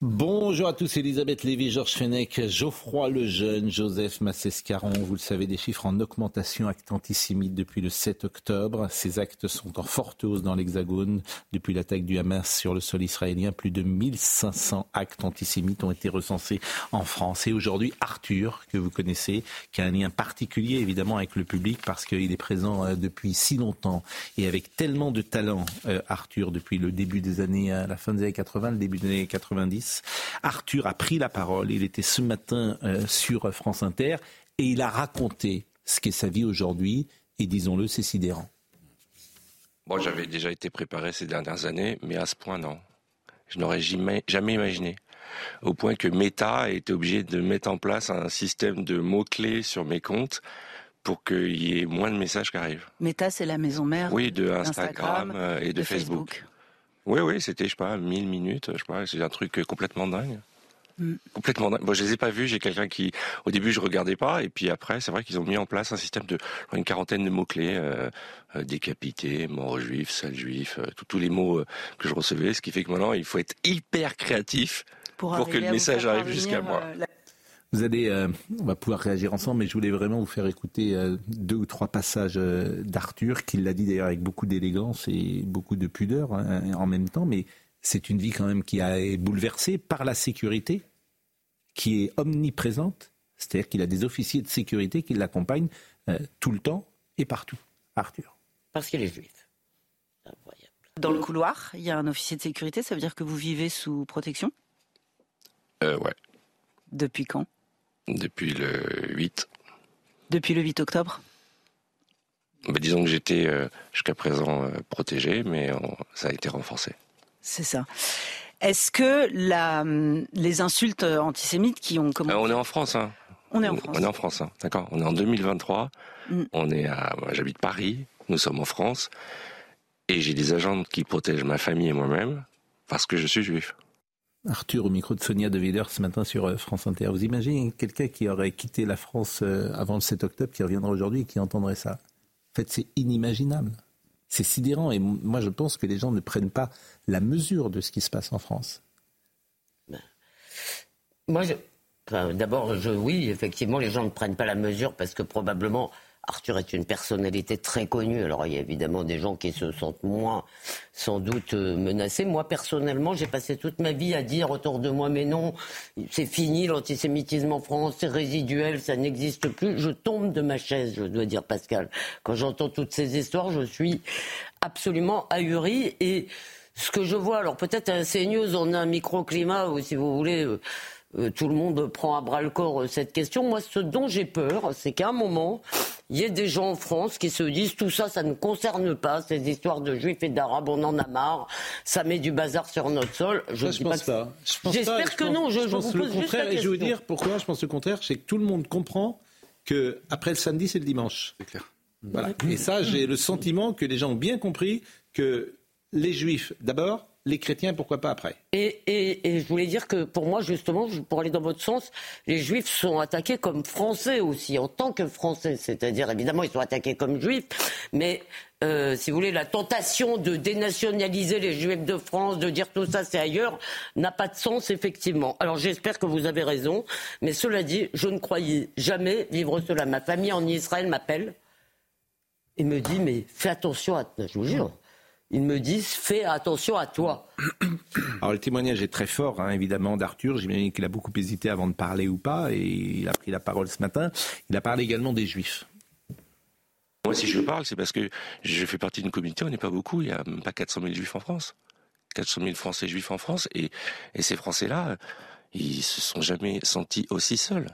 Bon Bonjour à tous, Elisabeth Lévy, Georges Fenech, Geoffroy Lejeune, Joseph Massescaron. Vous le savez, des chiffres en augmentation actes antisémites depuis le 7 octobre. Ces actes sont en forte hausse dans l'Hexagone. Depuis l'attaque du Hamas sur le sol israélien, plus de 1500 actes antisémites ont été recensés en France. Et aujourd'hui, Arthur, que vous connaissez, qui a un lien particulier évidemment avec le public parce qu'il est présent euh, depuis si longtemps et avec tellement de talent, euh, Arthur, depuis le début des années, à la fin des années 80, le début des années 90 Arthur a pris la parole. Il était ce matin euh, sur France Inter et il a raconté ce qu'est sa vie aujourd'hui. Et disons-le, c'est sidérant. Moi, j'avais déjà été préparé ces dernières années, mais à ce point, non. Je n'aurais jamais, jamais imaginé. Au point que Meta a été obligé de mettre en place un système de mots-clés sur mes comptes pour qu'il y ait moins de messages qui arrivent. Meta, c'est la maison mère. Oui, de Instagram, euh, et de, Facebook. Oui, oui, c'était, je sais pas, 1000 minutes, je sais pas, c'est un truc complètement dingue. Mm. Complètement dingue. Bon, je les ai pas vus. J'ai quelqu'un qui, au début, je regardais pas, et puis après, c'est vrai qu'ils ont mis en place un système de une quarantaine de mots clés euh, euh, décapité, mort juif, sale juif, euh, tous les mots que je recevais. Ce qui fait que maintenant, il faut être hyper créatif pour, que le message arrive jusqu'à moi. Vous allez, euh, on va pouvoir réagir ensemble, mais je voulais vraiment vous faire écouter euh, deux ou trois passages euh, d'Arthur, qui l'a dit d'ailleurs avec beaucoup d'élégance et beaucoup de pudeur hein, en même temps, mais c'est une vie quand même qui a été bouleversée par la sécurité, qui est omniprésente, c'est-à-dire qu'il a des officiers de sécurité qui l'accompagnent tout le temps et partout. Arthur. Parce qu'il est juif. Incroyable. Dans le couloir, il y a un officier de sécurité, ça veut dire que vous vivez sous protection? Euh, Ouais. Depuis quand? Depuis le 8. Depuis le 8 octobre bah, Disons que j'étais euh, jusqu'à présent euh, protégé, mais ça a été renforcé. C'est ça. Est-ce que la, hum, les insultes antisémites qui ont commencé... Euh, on est en France, hein. On est en France. On est en France, hein. d'accord. On est en 2023. Mm. On est à, j'habite Paris. Nous sommes en France. Et j'ai des agents qui protègent ma famille et moi-même parce que je suis juif. Arthur au micro de Sonia De Villers ce matin sur euh, France Inter. Vous imaginez quelqu'un qui aurait quitté la France euh, avant le 7 octobre, qui reviendra aujourd'hui et qui entendrait ça? En fait, c'est inimaginable. C'est sidérant et moi je pense que les gens ne prennent pas la mesure de ce qui se passe en France. Ben, moi, d'abord, oui, effectivement, les gens ne prennent pas la mesure parce que probablement Arthur est une personnalité très connue. Alors il y a évidemment des gens qui se sentent moins, sans doute, euh, menacés. Moi, personnellement, j'ai passé toute ma vie à dire autour de moi, mais non, c'est fini, l'antisémitisme en France, c'est résiduel, ça n'existe plus. Je tombe de ma chaise, je dois dire, Pascal. Quand j'entends toutes ces histoires, je suis absolument ahuri. Et ce que je vois, alors peut-être à CNews, on a un microclimat où, si vous voulez... Euh, euh, tout le monde prend à bras le corps cette question. Moi, ce dont j'ai peur, c'est qu'à un moment, il y ait des gens en France qui se disent tout ça, ça ne concerne pas ces histoires de juifs et d'arabes, on en a marre, ça met du bazar sur notre sol. Je ne pense pas. J'espère que non. Je, pense le contraire. Et je veux dire pourquoi je pense le contraire, c'est que tout le monde comprend que après le samedi, c'est le dimanche. C'est clair. Voilà. Et ça, j'ai le sentiment que les gens ont bien compris que les juifs, d'abord, les chrétiens, pourquoi pas après? Et, et, je voulais dire que pour moi, justement, pour aller dans votre sens, les juifs sont attaqués comme français aussi, en tant que français. C'est-à-dire, évidemment, ils sont attaqués comme juifs, mais euh, si vous voulez, la tentation de dénationaliser les juifs de France, de dire tout ça c'est ailleurs, n'a pas de sens, effectivement. Alors j'espère que vous avez raison, mais cela dit, je ne croyais jamais vivre cela. Ma famille en Israël m'appelle et me dit, mais fais attention à... Je vous jure ils me disent fais attention à toi. Alors le témoignage est très fort, hein, évidemment, d'Arthur. J'imagine qu'il a beaucoup hésité avant de parler ou pas, et il a pris la parole ce matin. Il a parlé également des Juifs. Moi, si je parle, c'est parce que je fais partie d'une communauté, on n'est pas beaucoup, il n'y a même pas 400 000 Juifs en France. 400 000 Français Juifs en France, et, et ces Français-là, ils se sont jamais sentis aussi seuls.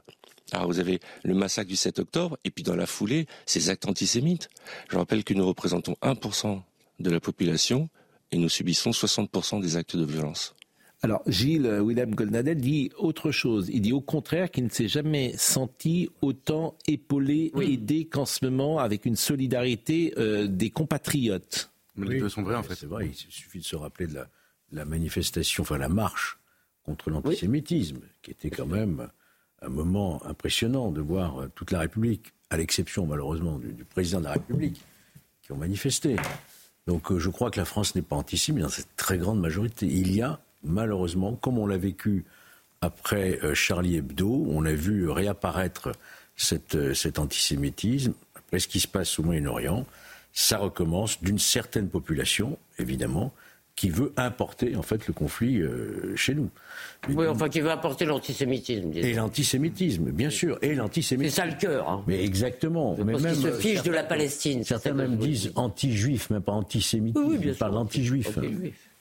Alors vous avez le massacre du 7 octobre, et puis dans la foulée, ces actes antisémites. Je rappelle que nous représentons 1% de la population et nous subissons 60% des actes de violence. Alors, Gilles William Goldnadel dit autre chose. Il dit au contraire qu'il ne s'est jamais senti autant épaulé, aidé qu'en ce moment, avec une solidarité euh, des compatriotes. les deux sont vrais, en fait. C'est vrai, il suffit de se rappeler de la, manifestation, enfin la marche contre l'antisémitisme, qui était quand même un moment impressionnant de voir euh, toute la République, à l'exception malheureusement du, président de la République, qui ont manifesté. Donc je crois que la France n'est pas antisémite dans cette très grande majorité. Il y a malheureusement, comme on l'a vécu après euh, Charlie Hebdo, on a vu réapparaître euh, cet antisémitisme, après ce qui se passe au Moyen-Orient, ça recommence d'une certaine population, évidemment, qui veut importer en fait le conflit euh, chez nous. oui, enfin qui veut importer l'antisémitisme. Et l'antisémitisme, bien sûr, et l'antisémitisme. C'est ça le cœur. Hein. Mais exactement. Mais même, se fiche de la Palestine. Certains même disent anti-juif, mais pas antisémitisme. Oui, bien. Ils parlent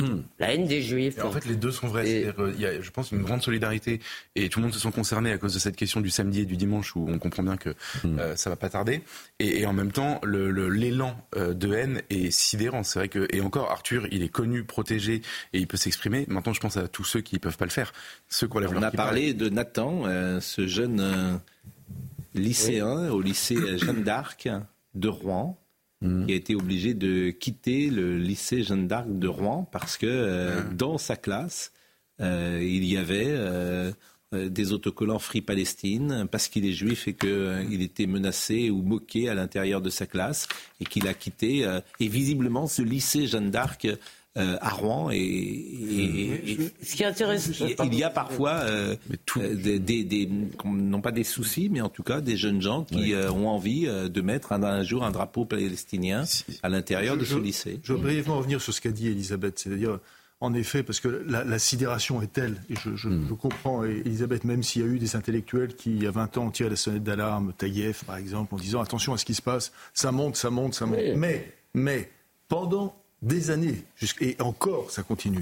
d'anti-juif. La haine des juifs. en fait, les deux sont vrais. Il y a, je pense, une grande solidarité et tout le monde se sent concerné à cause de cette question du samedi et du dimanche où on comprend bien que hmm. euh, ça va pas tarder. Et, en même temps, l'élan le, euh, de haine est sidérant. C'est vrai que et encore, Arthur, il est connu, protégé et il peut s'exprimer. Maintenant, je pense à tous ceux qui ne peuvent pas le faire. Ceux qui on a parlé de Nathan, euh, ce jeune lycéen au lycée Jeanne d'Arc de Rouen Mm. qui a été obligé de quitter le lycée Jeanne d'Arc de Rouen parce que euh, mm. dans sa classe, euh, il y avait euh, des autocollants Free Palestine parce qu'il est juif et qu'il était menacé ou moqué à l'intérieur de sa classe et qu'il a quitté. et visiblement, ce lycée Jeanne d'Arc euh, à Rouen. Et, ce qui est intéressant, il y a parfois euh, euh, des, des, non pas des soucis, mais en tout cas des jeunes gens qui ont envie de mettre un, jour un drapeau palestinien à l'intérieur de ce lycée. Je veux brièvement revenir sur ce qu'a dit Elisabeth, c'est-à-dire en effet, parce que la, sidération est telle, et je, hmm. je, comprends, Elisabeth, même s'il y a eu des intellectuels qui, il y a 20 ans, ont tiré la sonnette d'alarme, Taïef par exemple, en disant attention à ce qui se passe, ça monte, ça monte, ça monte. Mais, mais, pendant des années, et encore ça continue.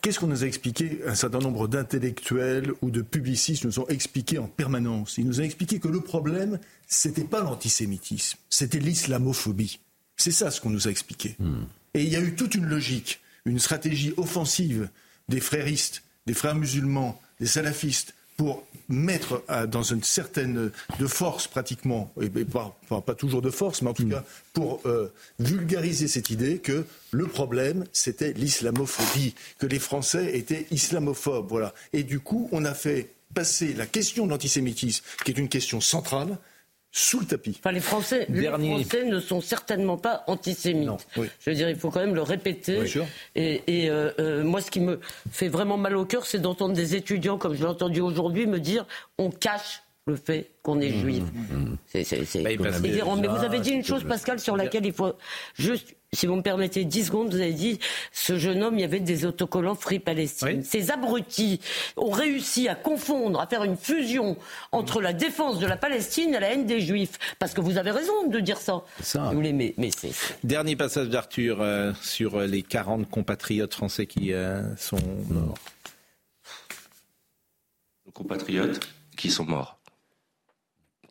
Qu'est-ce qu'on nous a expliqué? Un certain nombre d'intellectuels ou de publicistes nous ont expliqué en permanence. Ils nous ont expliqué que le problème, c'était pas l'antisémitisme, c'était l'islamophobie. C'est ça ce qu'on nous a expliqué. Hmm. Et il y a eu toute une logique, une stratégie offensive des fréristes, des frères musulmans, des salafistes, pour mettre dans une certaine de force pratiquement, et pas, pas, toujours de force, mais en tout mm. cas pour euh, vulgariser cette idée que le problème c'était l'islamophobie, que les Français étaient islamophobes, voilà. Et du coup, on a fait passer la question de l'antisémitisme, qui est une question centrale, sous le tapis. Enfin, les Français, les Français ne sont certainement pas antisémites. Je veux dire, il faut quand même le répéter. et, euh, euh, moi, ce qui me fait vraiment mal au cœur, c'est d'entendre des étudiants, comme je l'ai entendu aujourd'hui, me dire on cache le fait qu'on est mmh, juif. Mmh, mmh. C'est bah, Mais vous avez dit une chose, Pascal, sur laquelle il faut juste si vous me permettez 10 secondes, vous avez dit, ce jeune homme, il y avait des autocollants Free Palestine. Ces abrutis ont réussi à confondre, à faire une fusion entre la défense de la Palestine et la haine des Juifs. Parce que vous avez raison de dire ça. ça. Vous mais, mais Dernier passage d'Arthur euh, sur les 40 compatriotes français qui euh, sont morts. Nos compatriotes qui sont morts,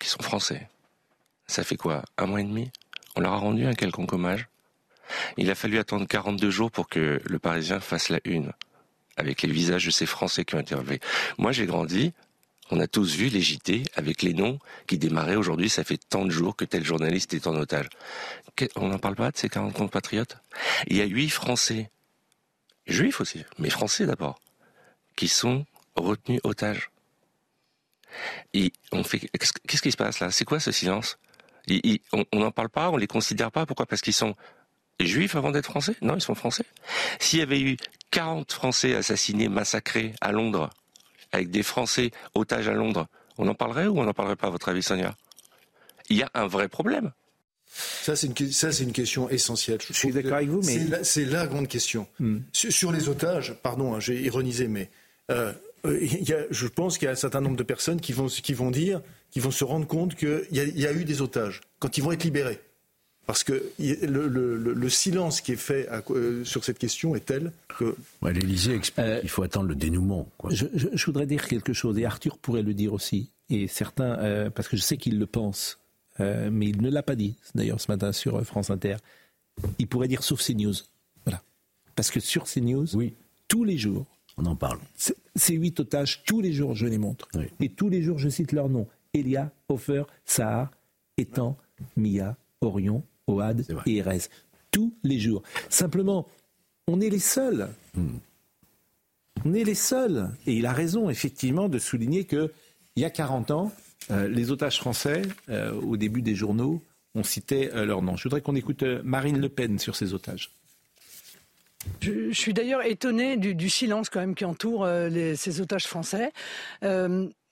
sont français. Ça fait quoi Un mois et demi? On leur a rendu un quelconque hommage? Il a fallu attendre 42 jours pour que le Parisien fasse la une, avec les visages de ces Français qui ont relevés. Moi, j'ai grandi, on a tous vu les JT avec les noms qui démarraient aujourd'hui, ça fait tant de jours que tel journaliste est en otage. On n'en parle pas de ces 40 compatriotes Il y a 8 Français, juifs aussi, mais Français d'abord, qui sont retenus otages. Et on fait, qu'est-ce qui se passe là? C'est quoi ce silence? On n'en parle pas, on les considère pas. Pourquoi? Parce qu'ils sont juifs avant d'être français? Non, ils sont français. S'il y avait eu 40 Français assassinés, massacrés à Londres, avec des Français otages à Londres, on en parlerait ou on n'en parlerait pas, à votre avis, Sonia? Il y a un vrai problème. Ça, c'est une, ça, c'est une question essentielle. Je, suis d'accord avec vous, mais. C'est la, grande question. Hmm. Sur, les otages, pardon, hein, j'ai ironisé, mais euh, euh, y a, je pense qu'il y a un certain nombre de personnes qui vont, qui vont dire, qui vont se rendre compte qu'il y, y, a eu des otages quand ils vont être libérés. Parce que le, silence qui est fait euh, sur cette question est tel que... L'Élysée explique euh, qu'il faut attendre le dénouement. Je, voudrais dire quelque chose, et Arthur pourrait le dire aussi, et certains, euh, parce que je sais qu'il le pense, mais il ne l'a pas dit, d'ailleurs, ce matin sur France Inter. Il pourrait dire sauf CNews. Voilà. Parce que sur CNews, oui. tous les jours, on en parle. Ces huit otages, tous les jours, je les montre. Et tous les jours, je cite leurs noms. Elia, Hofer, Sahar, Etan, Mia, Orion, Oad et Erez. Tous les jours. Simplement, on est les seuls. Hmm. On est les seuls. Et il a raison, effectivement, de souligner qu'il y a 40 ans, euh, les otages français, euh, au début des journaux, on citait euh, leur nom. Je voudrais qu'on écoute Marine Le Pen sur ces otages. Je, suis d'ailleurs étonné du, silence quand même qui entoure ces otages français.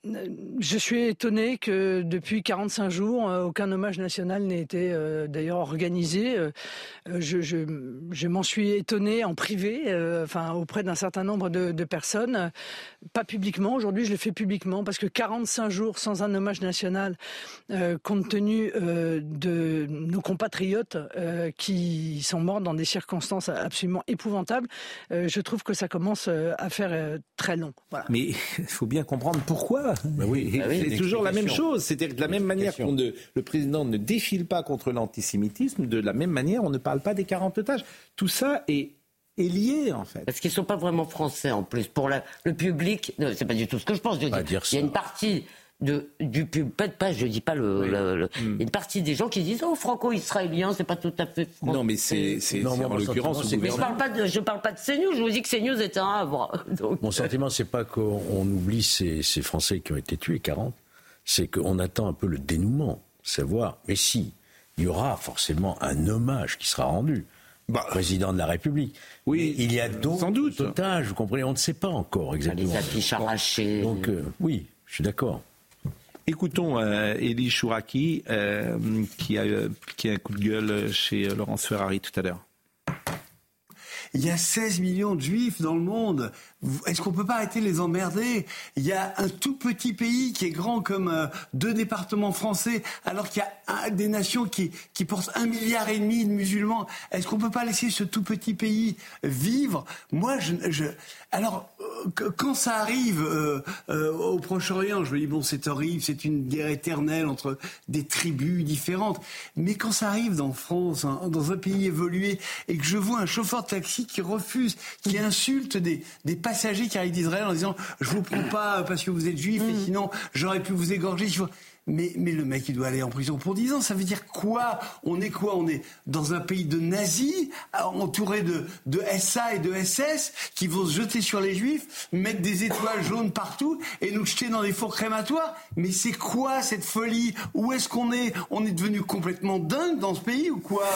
Je suis étonné que depuis 45 jours, euh, aucun hommage national n'ait été euh, d'ailleurs organisé. Euh, je, m'en suis étonné en privé, enfin auprès d'un certain nombre de, personnes, pas publiquement. Aujourd'hui, je le fais publiquement parce que 45 jours sans un hommage national, compte tenu de nos compatriotes qui sont morts dans des circonstances absolument épouvantables, je trouve que ça commence à faire très long. Mais il faut bien comprendre pourquoi bah oui, bah c'est toujours la même chose. C'est-à-dire de la même manière que le président ne défile pas contre l'antisémitisme, de la même manière, on ne parle pas des 40 otages. Tout ça est lié en fait. Parce qu'ils ne sont pas vraiment français en plus. Pour le public, c'est pas du tout ce que je pense. Je dis, il y a une partie de, du pub, pas, pas, je dis pas le, hmm. une partie des gens qui disent oh franco-israélien c'est pas tout à fait. Non mais c'est en l'occurrence je parle pas de je parle pas de CNews je vous dis que CNews est un havre. Mon sentiment c'est pas qu'on oublie ces, ces, Français qui ont été tués 40 c'est qu'on attend un peu le dénouement savoir mais si il y aura forcément un hommage qui sera rendu bah, président de la République. Oui, il y a d'autres otages, vous comprenez, on ne sait pas encore exactement. Les affiches arrachées. Donc, euh, oui, je suis d'accord. Écoutons euh, Elie Chouraki euh, qui, a, qui a un coup de gueule chez Laurence Ferrari tout à l'heure. Il y a 16 millions de juifs dans le monde. Est-ce qu'on peut pas arrêter de les emmerder? Il y a un tout petit pays qui est grand comme euh, deux départements français, alors qu'il y a des nations qui, qui portent un milliard et demi de musulmans. Est-ce qu'on peut pas laisser ce tout petit pays vivre? Moi, alors euh, quand ça arrive euh, au Proche-Orient, je me dis bon, c'est horrible, c'est une guerre éternelle entre des tribus différentes. Mais quand ça arrive dans France, hein, dans un pays évolué, et que je vois un chauffeur de taxi qui refuse, qui insulte des, des passagers qui arrivent d'Israël en disant je vous prends pas parce que vous êtes juif et mm. sinon j'aurais pu vous égorger. Mais, mais le mec, il doit aller en prison pour 10 ans. Ça veut dire quoi? On est quoi? On est dans un pays de nazis, entouré de, de SA et de SS, qui vont se jeter sur les juifs, mettre des étoiles jaunes partout et nous jeter dans des fours crématoires? Mais c'est quoi cette folie? Où est-ce qu'on est? On est devenu complètement dingue dans ce pays ou quoi?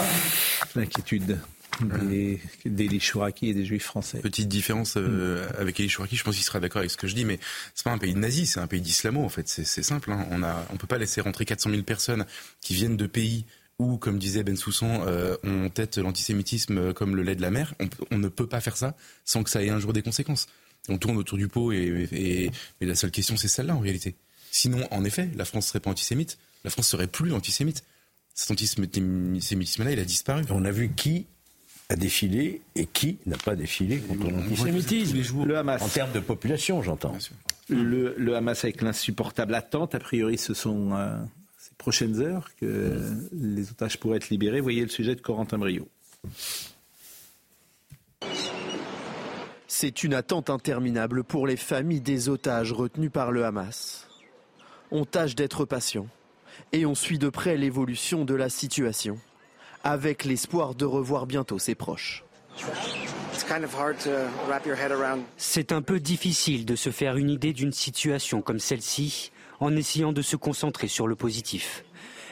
L'inquiétude des, des et des Juifs français. Petite différence euh, avec Eli Chouraki, je pense qu'il sera d'accord avec ce que je dis, mais c'est pas un pays de nazis, c'est un pays d'islamo en fait. C'est simple. Hein. On a, on peut pas laisser rentrer 400 000 personnes qui viennent de pays où, comme disait Ben Soussan, euh, on tête l'antisémitisme comme le lait de la mer. On, ne peut pas faire ça sans que ça ait un jour des conséquences. On tourne autour du pot et, et, la seule question c'est celle-là en réalité. Sinon, en effet, la France serait pas antisémite. La France serait plus antisémite. Cet antisémitisme-là, il a disparu. On a vu qui a défilé et qui n'a pas défilé contre l'antisémitisme Le Hamas. En termes de population, j'entends. Le, Hamas avec l'insupportable attente, a priori ce sont euh, ces prochaines heures que les otages pourraient être libérés. Voyez le sujet de Corentin Brio. C'est une attente interminable pour les familles des otages retenus par le Hamas. On tâche d'être patient et on suit de près l'évolution de la situation avec l'espoir de revoir bientôt ses proches. C'est un peu difficile de se faire une idée d'une situation comme celle-ci en essayant de se concentrer sur le positif.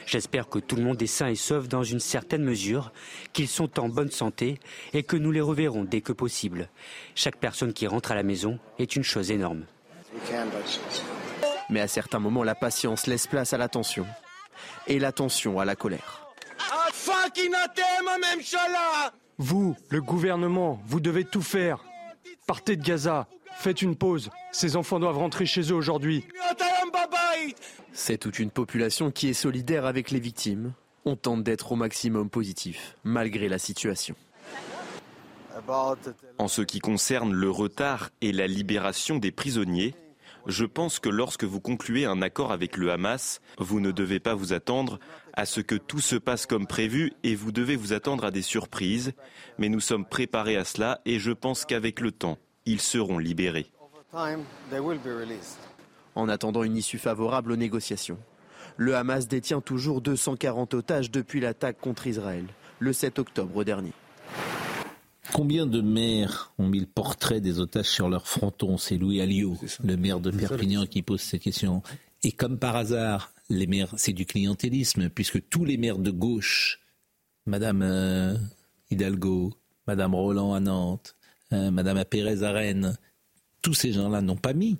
J'espère que tout le monde est sain et sauf dans une certaine mesure, qu'ils sont en bonne santé et que nous les reverrons dès que possible. Chaque personne qui rentre à la maison est une chose énorme. Mais à certains moments, la patience laisse place à l'attention et l'attention à la colère. Vous, le gouvernement, vous devez tout faire. Partez de Gaza, faites une pause. Ces enfants doivent rentrer chez eux aujourd'hui. C'est toute une population qui est solidaire avec les victimes. On tente d'être au maximum positif, malgré la situation. En ce qui concerne le retard et la libération des prisonniers, Je pense que lorsque vous concluez un accord avec le Hamas, vous ne devez pas vous attendre à ce que tout se passe comme prévu et vous devez vous attendre à des surprises. Mais nous sommes préparés à cela et je pense qu'avec le temps, ils seront libérés. En attendant une issue favorable aux négociations, le Hamas détient toujours 240 otages depuis l'attaque contre Israël, le 7 octobre dernier. Combien de maires ont mis le portrait des otages sur leur fronton? C'est Louis Alliot, le maire de Perpignan, qui pose cette question. Et comme par hasard, les maires, c'est du clientélisme, puisque tous les maires de gauche, Madame euh, Hidalgo, Madame Roland à Nantes, euh, Madame Pérez à Rennes, tous ces gens-là n'ont pas mis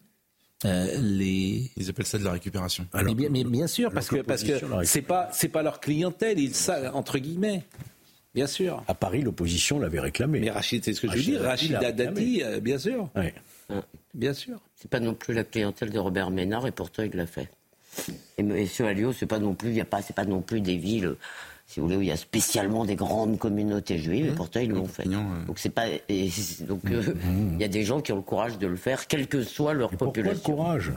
euh, les... Ils appellent ça de la récupération. mais, bien, mais, bien, sûr, parce que parce que c'est pas c'est pas leur clientèle, ils ça entre guillemets. Bien sûr. À Paris, l'opposition l'avait réclamé. Mais Rachid, c'est ce que je veux dire. Rachid Dati, euh, bien sûr. Ouais. Bien sûr. C'est pas non plus la clientèle de Robert Ménard et pourtant il l'a fait. Et M. Alliot, c'est pas non plus, il y a pas, c'est pas non plus des villes, si vous voulez, où il y a spécialement des grandes communautés juives, et pourtant ils l'ont fait. Donc c'est pas, et, donc euh, il y a des gens qui ont le courage de le faire, quelle que soit leur population. Pourquoi le courage?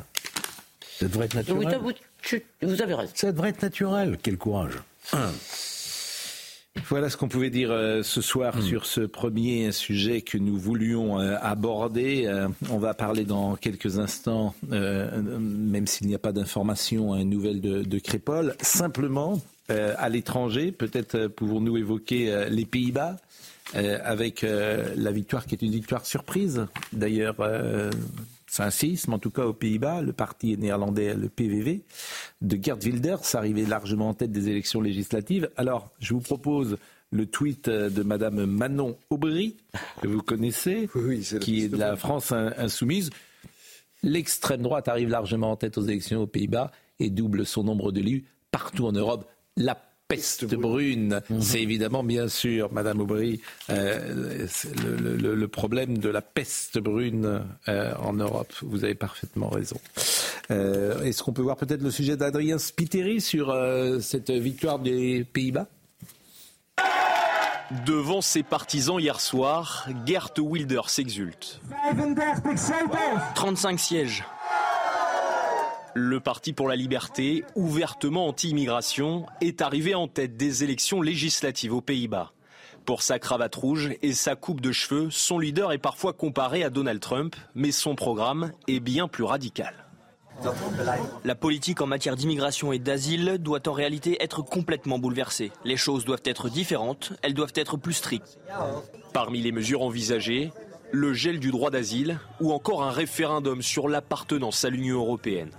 Ça devrait être naturel. Vous, vous, vous avez raison. Ça devrait être naturel. Quel courage. Voilà ce qu'on pouvait dire euh, ce soir Hmm. sur ce premier sujet que nous voulions euh, aborder. Euh, on va parler dans quelques instants, même s'il n'y a pas d'informations euh, nouvelles de, de Crépol. Simplement, à l'étranger, peut-être pouvons-nous évoquer les Pays-Bas. avec la victoire qui est une victoire surprise. D'ailleurs, c'est un séisme, en tout cas aux Pays-Bas. Le parti néerlandais, le PVV, de Gerd Wilders, arrivé largement en tête des élections législatives. Alors, je vous propose le tweet de Madame Manon Aubry, que vous connaissez, qui est de la France insoumise. L'extrême droite arrive largement en tête aux élections aux Pays-Bas et double son nombre d'élus partout en Europe. La peste brune, c'est évidemment bien sûr, Madame Aubry, euh, le, le, le, problème de la peste brune euh, en Europe. Vous avez parfaitement raison. Euh, Est-ce qu'on peut voir peut-être le sujet d'Adrien Spiteri sur euh, cette victoire des Pays-Bas? Devant ses partisans hier soir, Gert Wilders s'exulte. 35 sièges. Le Parti pour la liberté, ouvertement anti-immigration, est arrivé en tête des élections législatives aux Pays-Bas. Pour sa cravate rouge et sa coupe de cheveux, son leader est parfois comparé à Donald Trump, mais son programme est bien plus radical. La politique en matière d'immigration et d'asile doit en réalité être complètement bouleversée. Les choses doivent être différentes, elles doivent être plus strictes. Parmi les mesures envisagées, le gel du droit d'asile ou encore un référendum sur l'appartenance à l'Union européenne.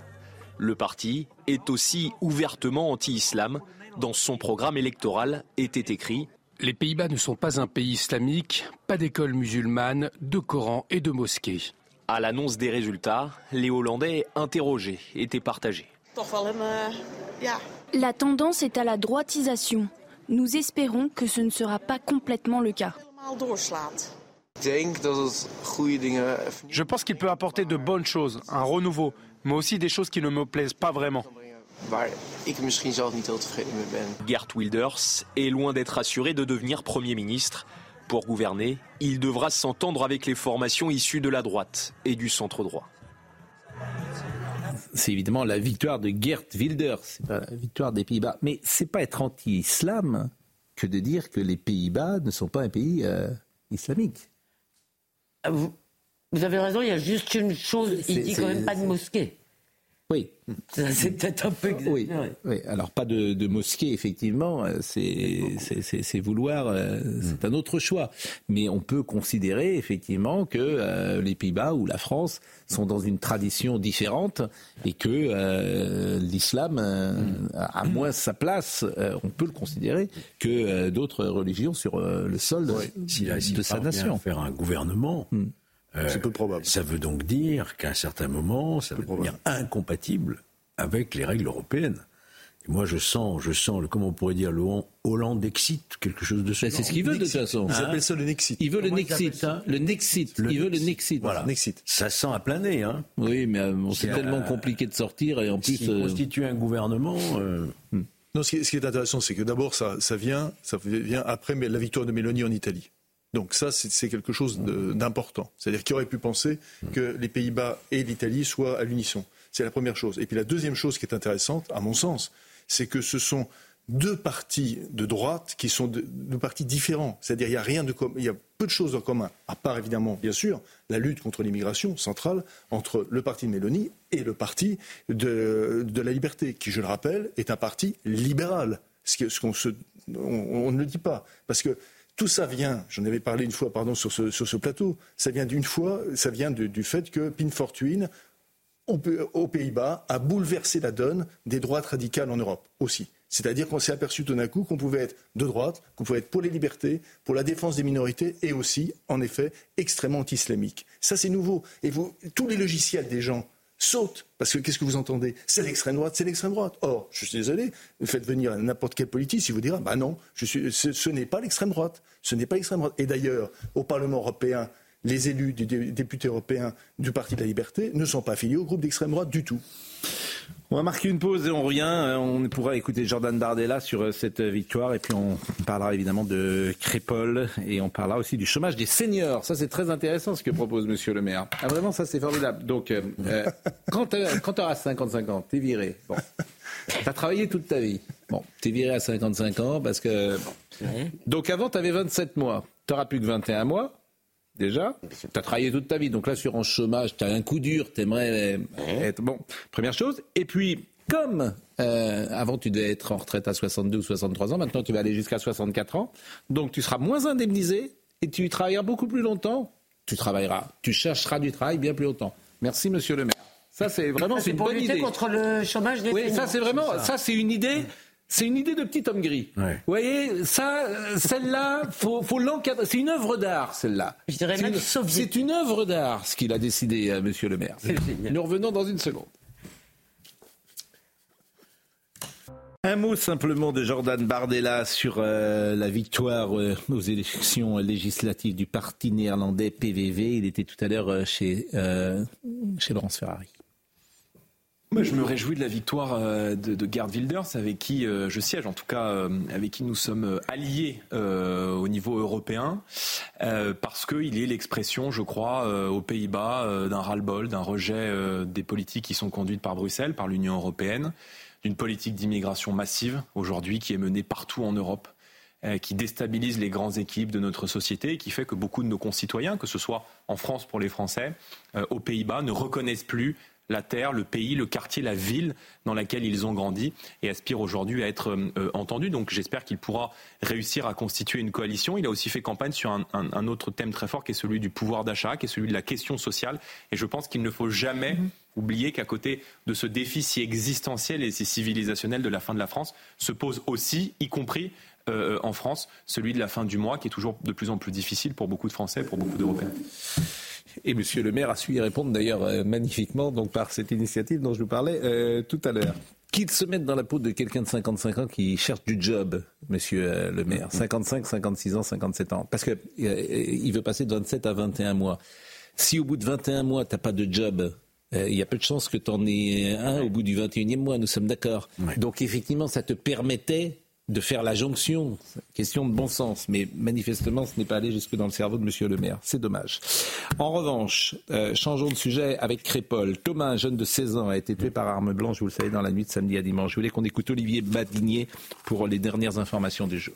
Le parti est aussi ouvertement anti-islam. Dans son programme électoral était écrit Les Pays-Bas ne sont pas un pays islamique, pas d'école musulmane, de Coran et de mosquées. À l'annonce des résultats, les Hollandais interrogés étaient partagés. La tendance est à la droitisation. Nous espérons que ce ne sera pas complètement le cas. Je pense qu'il peut apporter de bonnes choses, un renouveau, mais aussi des choses qui ne me plaisent pas vraiment. Gert Wilders est loin d'être assuré de devenir Premier ministre. Pour gouverner, il devra s'entendre avec les formations issues de la droite et du centre droit. C'est évidemment la victoire de Gert Wilders, c'est pas la victoire des Pays-Bas. Mais c'est pas être anti-islam que de dire que les Pays-Bas ne sont pas un pays euh, islamique. Vous, vous, avez raison, il y a juste une chose, il dit quand même pas de mosquée. Oui. C'est peut-être un peu. Oui, oui, alors pas de, de mosquée, effectivement, c'est vouloir, euh, c'est un autre choix. Mais on peut considérer, effectivement, que euh, les Pays-Bas ou la France sont dans une tradition différente et que euh, l'islam a moins sa place, on peut le considérer, que d'autres religions sur le sol de, si, de, si de sa nation. faire un gouvernement. Mm. Euh, c'est peu probable. Ça veut donc dire qu'à un certain moment, ça va devenir incompatible avec les règles européennes. Et moi, je sens, je sens, le, comment on pourrait dire, le Hollande exit, quelque chose de ce C'est ce qu'il veut de toute façon. Ils appellent ça le Nexit. Il veut le Nexit, hein, le Nexit. Le il veut le Nexit. Voilà. Nexit. Ça sent à plein nez, hein. Oui, mais euh, c'est tellement compliqué de sortir et en plus. Euh... constituer un gouvernement. Non, ce qui, est, ce qui est intéressant, c'est que d'abord, ça, ça, vient, ça vient après la victoire de Mélanie en Italie. Donc ça, c'est quelque chose d'important. C'est-à-dire qu'il aurait pu penser que les Pays-Bas et l'Italie soient à l'unisson. C'est la première chose. Et puis la deuxième chose qui est intéressante, à mon sens, c'est que ce sont deux partis de droite qui sont deux, partis différents. C'est-à-dire il y a rien de il y a peu de choses en commun, à part évidemment, bien sûr, la lutte contre l'immigration centrale entre le parti de Mélanie et le parti de, la liberté, qui, je le rappelle, est un parti libéral. Ce qu'on on, ne le dit pas, parce que tout ça vient, j'en avais parlé une fois, pardon, sur ce, plateau, ça vient d'une fois, ça vient du fait que Pin Fortuyn, aux Pays-Bas, a bouleversé la donne des droites radicales en Europe aussi. C'est-à-dire qu'on s'est aperçu tout d'un coup qu'on pouvait être de droite, qu'on pouvait être pour les libertés, pour la défense des minorités et aussi, en effet, extrêmement anti-islamique. Ça, c'est nouveau. Et vous, tous les logiciels des gens sautent. Parce que qu'est-ce que vous entendez? C'est l'extrême droite, c'est l'extrême droite. Or, je suis désolé, faites venir n'importe quel politique, il vous dira, bah non, je suis, ce n'est pas l'extrême droite. Ce n'est pas l'extrême droite. Et d'ailleurs, au Parlement européen, les élus des députés européens du Parti de la Liberté ne sont pas affiliés au groupe d'extrême droite du tout. On va marquer une pause et on revient. Euh, on pourra écouter Jordan Bardella sur euh, cette victoire et puis on parlera évidemment de Crépol et on parlera aussi du chômage des seniors. Ça c'est très intéressant ce que propose Monsieur le maire. Ah vraiment ça c'est formidable. Donc euh, quand tu auras 55 ans, t'es viré. Bon. T'as travaillé toute ta vie. Bon, t'es viré à 55 ans parce que... Donc avant t'avais 27 mois. T'auras plus que 21 mois déjà. Tu as travaillé toute ta vie, donc l'assurance chômage, tu as un coup dur, tu aimerais être... Bon, première chose. Et puis, comme euh, avant tu devais être en retraite à 62 ou 63 ans, maintenant tu vas aller jusqu'à 64 ans, donc tu seras moins indemnisé et tu travailleras beaucoup plus longtemps. Tu travailleras, tu chercheras du travail bien plus longtemps. Merci, monsieur le maire. Ça, c'est vraiment c'est une bonne idée. contre le chômage des Oui, ça, c'est vraiment, ça, c'est une idée c'est une idée de petit homme gris. Vous voyez, ça, celle-là, faut, faut l'encadrer. C'est une œuvre d'art, celle-là. Je dirais même C'est une œuvre d'art, ce qu'il a décidé, euh, Monsieur le Maire. Nous revenons dans une seconde. Un mot simplement de Jordan Bardella sur euh, la victoire euh, aux élections législatives du parti néerlandais PVV. Il était tout à l'heure chez, chez Laurence Ferrari. Je me réjouis de la victoire euh, de, de Gerd Wilders, avec qui euh, je siège, en tout cas, euh, avec qui nous sommes alliés au niveau européen, parce qu'il est l'expression, je crois, aux Pays-Bas, d'un ras-le-bol, d'un rejet des politiques qui sont conduites par Bruxelles, par l'Union européenne, d'une politique d'immigration massive aujourd'hui qui est menée partout en Europe qui déstabilise les grandes équipes de notre société et qui fait que beaucoup de nos concitoyens, que ce soit en France pour les Français, aux Pays-Bas, ne reconnaissent plus la terre, le pays, le quartier, la ville dans laquelle ils ont grandi et aspirent aujourd'hui à être euh, entendus. Donc j'espère qu'il pourra réussir à constituer une coalition. Il a aussi fait campagne sur un, autre thème très fort qui est celui du pouvoir d'achat, qui est celui de la question sociale. Et je pense qu'il ne faut jamais mm-hmm. oublier qu'à côté de ce défi si existentiel et si civilisationnel de la fin de la France, se pose aussi, y compris euh, en France, celui de la fin du mois, qui est toujours de plus en plus difficile pour beaucoup de Français, pour beaucoup d'Européens. Et Monsieur le maire a su y répondre d'ailleurs euh, magnifiquement donc par cette initiative dont je vous parlais euh, tout à l'heure. Qu'il se mette dans la peau de quelqu'un de 55 ans qui cherche du job, monsieur euh, le maire. 55, 56 ans, 57 ans. Parce que il veut passer de 27 à 21 mois. Si au bout de 21 mois, tu n'as pas de job, il y a peu de chances que tu en aies un au bout du 21e mois, nous sommes d'accord. Donc effectivement, ça te permettait de faire la jonction. Question de bon sens, mais manifestement, ce n'est pas allé jusque dans le cerveau de Monsieur le maire. C'est dommage. En revanche, euh, changeons de sujet avec Crépol. Thomas, un jeune de 16 ans, a été tué par arme blanche, vous le savez, dans la nuit de samedi à dimanche. Je voulais qu'on écoute Olivier Badinier pour les dernières informations du jour.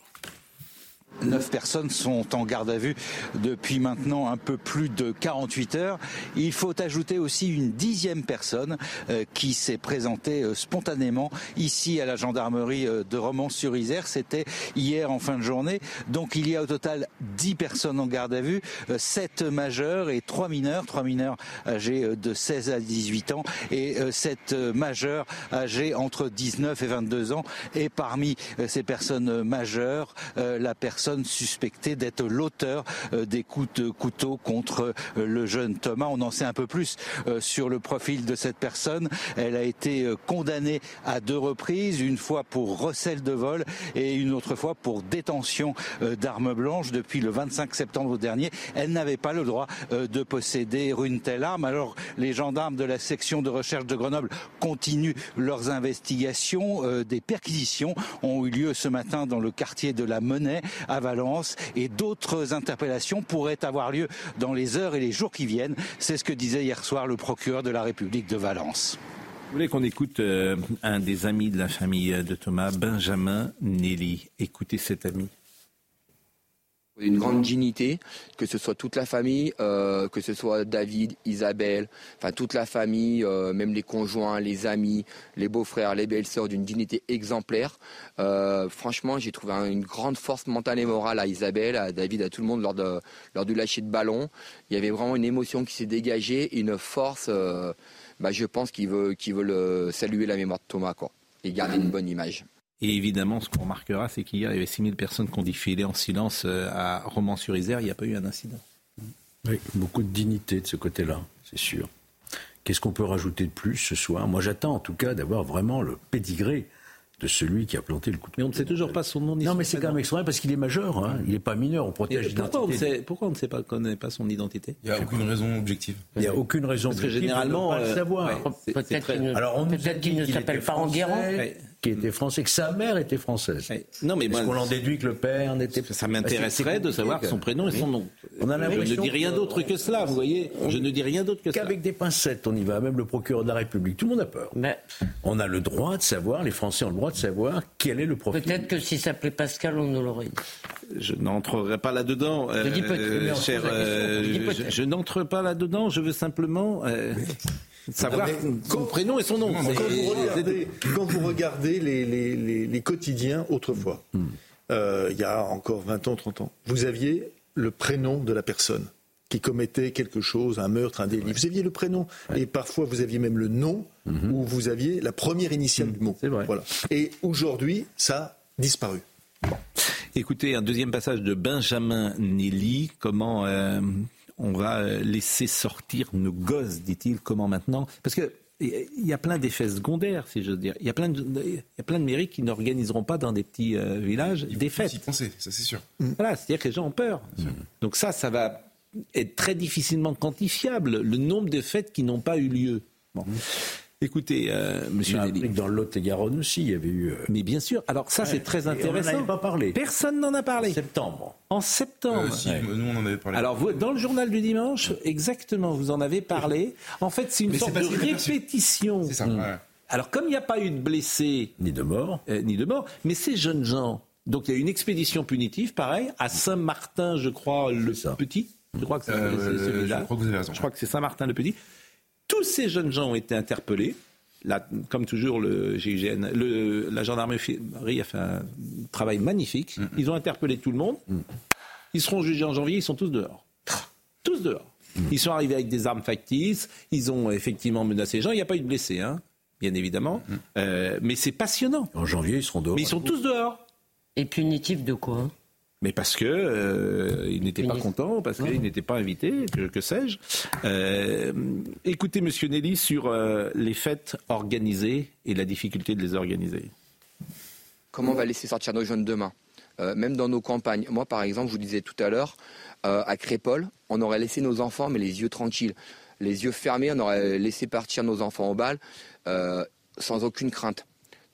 Neuf personnes sont en garde à vue depuis maintenant un peu plus de 48 heures. Il faut ajouter aussi une dixième personne euh, qui s'est présentée euh, spontanément ici à la gendarmerie euh, de Romans-sur-Isère. C'était hier en fin de journée. Donc il y a au total dix personnes en garde à vue, sept majeurs et trois mineurs, trois mineurs âgés de 16 à 18 ans et sept majeurs âgés entre 19 et 22 ans. Et parmi ces personnes majeures, la personne suspecté d'être l'auteur euh, des coups de couteau contre euh, le jeune Thomas. On en sait un peu plus euh, sur le profil de cette personne. Elle a été condamnée à deux reprises, une fois pour recel de vol et une autre fois pour détention d'armes blanches depuis le 25 septembre dernier. Elle n'avait pas le droit de posséder une telle arme. Alors les gendarmes de la section de recherche de Grenoble continuent leurs investigations. Des perquisitions ont eu lieu ce matin dans le quartier de la Monnaie à Valence et d'autres interpellations pourraient avoir lieu dans les heures et les jours qui viennent. C'est ce que disait hier soir le procureur de la République de Valence. Vous voulez qu'on écoute euh, un des amis de la famille de Thomas, Benjamin Nelly. Écoutez cet ami une grande dignité, que ce soit toute la famille, euh, que ce soit David, Isabelle, enfin toute la famille, euh, même les conjoints, les amis, les beaux-frères, les belles-sœurs, d'une dignité exemplaire. Euh, franchement, j'ai trouvé une grande force mentale et morale à Isabelle, à David, à tout le monde lors, de, lors du lâcher de ballon. Il y avait vraiment une émotion qui s'est dégagée, une force. Bah, je pense qu'ils veulent saluer la mémoire de Thomas quoi, et garder une bonne image. Et évidemment, ce qu'on remarquera, c'est qu'hier, il y avait 6000 personnes qui ont défilé en silence euh, à Romans-sur-Isère. Il n'y a pas eu un incident. Oui, beaucoup de dignité de ce côté-là, c'est sûr. Qu'est-ce qu'on peut rajouter de plus ce soir? Moi, j'attends en tout cas d'avoir vraiment le pédigré de celui qui a planté le coup de Mais on ne sait toujours pas son nom ni Non, mais c'est quand même extraordinaire parce qu'il est majeur. Hein. Il n'est pas mineur. On protège l'identité. Pourquoi, pourquoi on ne sait pas, connaît pas son identité? Il n'y a aucune raison objective. Il n'y a aucune raison parce objective. Parce que généralement, pas le euh, savoir. Peut-être qu'il ne s'appelle pas Enguerrand qui était français, que sa mère était française. Non, mais Est-ce qu'on en déduit que le père n'était pas Ça m'intéresserait de savoir son prénom et son nom. On a je ne dis rien d'autre que cela, vous voyez. Je ne dis rien d'autre que cela. Qu'avec des pincettes, on y va. Même le procureur de la République, tout le monde a peur. Mais... On a le droit de savoir, les Français ont le droit de savoir quel est le profil. Peut-être que si ça s'appelait Pascal, on nous l'aurait dit. Je n'entrerai pas là-dedans, euh, cher. Euh, je, n'entre pas là-dedans. Je veux simplement. Savoir son prénom et son nom. Quand vous regardez, les, quotidiens autrefois, hmm. euh, il y a encore 20 ans, 30 ans, vous aviez le prénom de la personne qui commettait quelque chose, un meurtre, un délit. Vous aviez le prénom et parfois vous aviez même le nom hmm. où vous aviez la première initiale du mot. Vrai. Voilà. Et aujourd'hui, ça a disparu. Écoutez, un deuxième passage de Benjamin Nelly, comment euh, on va laisser sortir nos gosses, dit-il. Comment maintenant? Parce que il y a plein d'effets secondaires, si je veux dire. Il y a plein de, il y a plein de mairies qui n'organiseront pas dans des petits euh, villages des fêtes. Y penser, ça c'est sûr. Voilà, c'est-à-dire que les gens ont peur. Donc ça, ça va être très difficilement quantifiable, le nombre de fêtes qui n'ont pas eu lieu. Bon. Écoutez, euh, Monsieur Nelly. Dans le Lot-et-Garonne aussi, il y avait eu. Euh, Mais bien sûr. Alors ça, c'est très intéressant. on n'en pas parlé. Personne n'en a parlé. En septembre. En septembre. Euh, nous, on en avait parlé. Alors, vous, dans le journal du dimanche, exactement, vous en avez parlé. En fait, c'est une sorte de répétition. C'est ça. Ouais. Alors, comme il n'y a pas eu de blessés, ni de morts, ni de morts, mais ces jeunes gens, donc il y a une expédition punitive, pareil, à Saint-Martin, je crois, le petit. Je crois que c'est celui-là. Je crois que vous avez raison. Je crois que c'est Saint-Martin le Petit. Tous ces jeunes gens ont été interpellés comme toujours, le GIGN, le, la gendarmerie a fait un travail magnifique. Ils ont interpellé tout le monde. Ils seront jugés en janvier, ils sont tous dehors. Tous dehors. Ils sont arrivés avec des armes factices, ils ont effectivement menacé les gens. Il n'y a pas eu de blessés, hein, bien évidemment. Mm. Euh, mais c'est passionnant. En janvier, ils seront dehors. Mais ils sont tous dehors. Et punitif de quoi? Mais parce que euh, il n'était pas content, parce qu'il n'était pas invité, que, sais-je. Euh, écoutez, Monsieur Nelly, sur euh, les fêtes organisées et la difficulté de les organiser. Comment on va laisser sortir nos jeunes demain? Même dans nos campagnes. Moi, par exemple, je vous disais tout à l'heure, à Crépole, on aurait laissé nos enfants, mais les yeux tranquilles, les yeux fermés, on aurait laissé partir nos enfants au bal sans aucune crainte.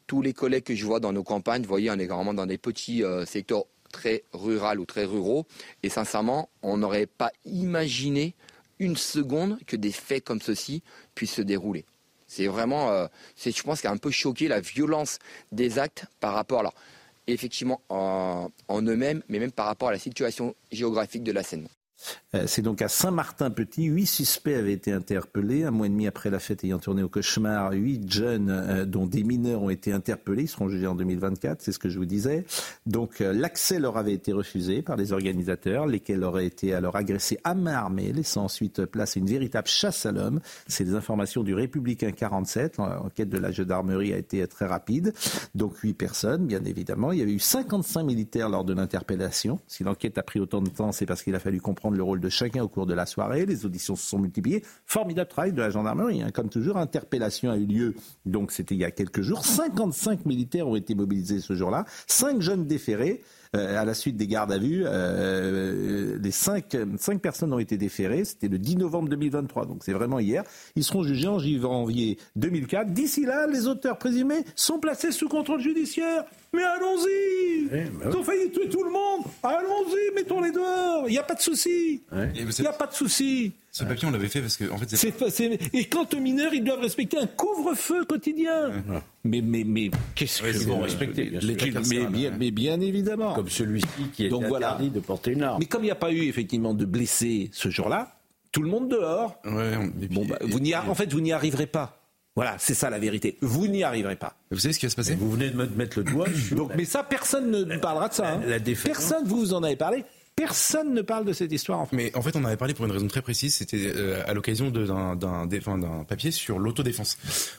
Tous les collègues que je vois dans nos campagnes, vous voyez, on est vraiment dans des petits secteurs très rural ou très ruraux. Et sincèrement, on n'aurait pas imaginé une seconde que des faits comme ceci puissent se dérouler. C'est vraiment, euh, je pense, qui a un peu choqué la violence des actes par rapport, alors, effectivement, en, en eux-mêmes, mais même par rapport à la situation géographique de la Seine. Euh, c'est donc à Saint-Martin-Petit. Huit suspects avaient été interpellés. Un mois et demi après la fête ayant tourné au cauchemar, huit jeunes, euh, dont des mineurs, ont été interpellés. Ils seront jugés en 2024, c'est ce que je vous disais. Donc euh, l'accès leur avait été refusé par les organisateurs, lesquels auraient été alors agressés à main armée, laissant ensuite place à une véritable chasse à l'homme. C'est des informations du Républicain 47. L'enquête de la gendarmerie a été très rapide. Donc huit personnes, bien évidemment. Il y avait eu 55 militaires lors de l'interpellation. Si l'enquête a pris autant de temps, c'est parce qu'il a fallu comprendre le rôle de chacun au cours de la soirée. Les auditions se sont multipliées. Formidable travail de la gendarmerie. Hein. Comme toujours, interpellation a eu lieu. Donc c'était il y a quelques jours. 55 militaires ont été mobilisés ce jour-là. Cinq jeunes déférés. à la suite des gardes à vue, les cinq, cinq personnes ont été déférées. C'était le 10 novembre 2023, donc c'est vraiment hier. Ils seront jugés en janvier 2004. D'ici là, les auteurs présumés sont placés sous contrôle judiciaire. Mais allons-y. Bah Ils ont failli tuer tout le monde. Allons-y, mettons-les dehors. Il n'y a pas de souci. Il n'y a pas de souci. Ce papier, on l'avait fait parce que, en fait, c'est... Et quant aux mineurs, ils doivent respecter un couvre-feu quotidien. Mais, mais, mais qu'est-ce qu'ils vont respecter bien mais, mais, bien, évidemment. Comme celui-ci qui est Donc, interdit de porter une arme. Mais comme il n'y a pas eu effectivement de blessés ce jour-là, tout le monde dehors. Ouais, bon, bah, vous n'y en fait, vous n'y arriverez pas. Voilà, c'est ça la vérité. Vous n'y arriverez pas. Vous savez ce qui va se passer? Vous venez de me mettre le doigt. Donc, mais ça, personne ne parlera de ça. Hein. La, personne, vous, vous en avez parlé. Personne ne parle de cette histoire en Mais en fait, on avait parlé pour une raison très précise. C'était euh, à l'occasion d'un papier sur l'autodéfense.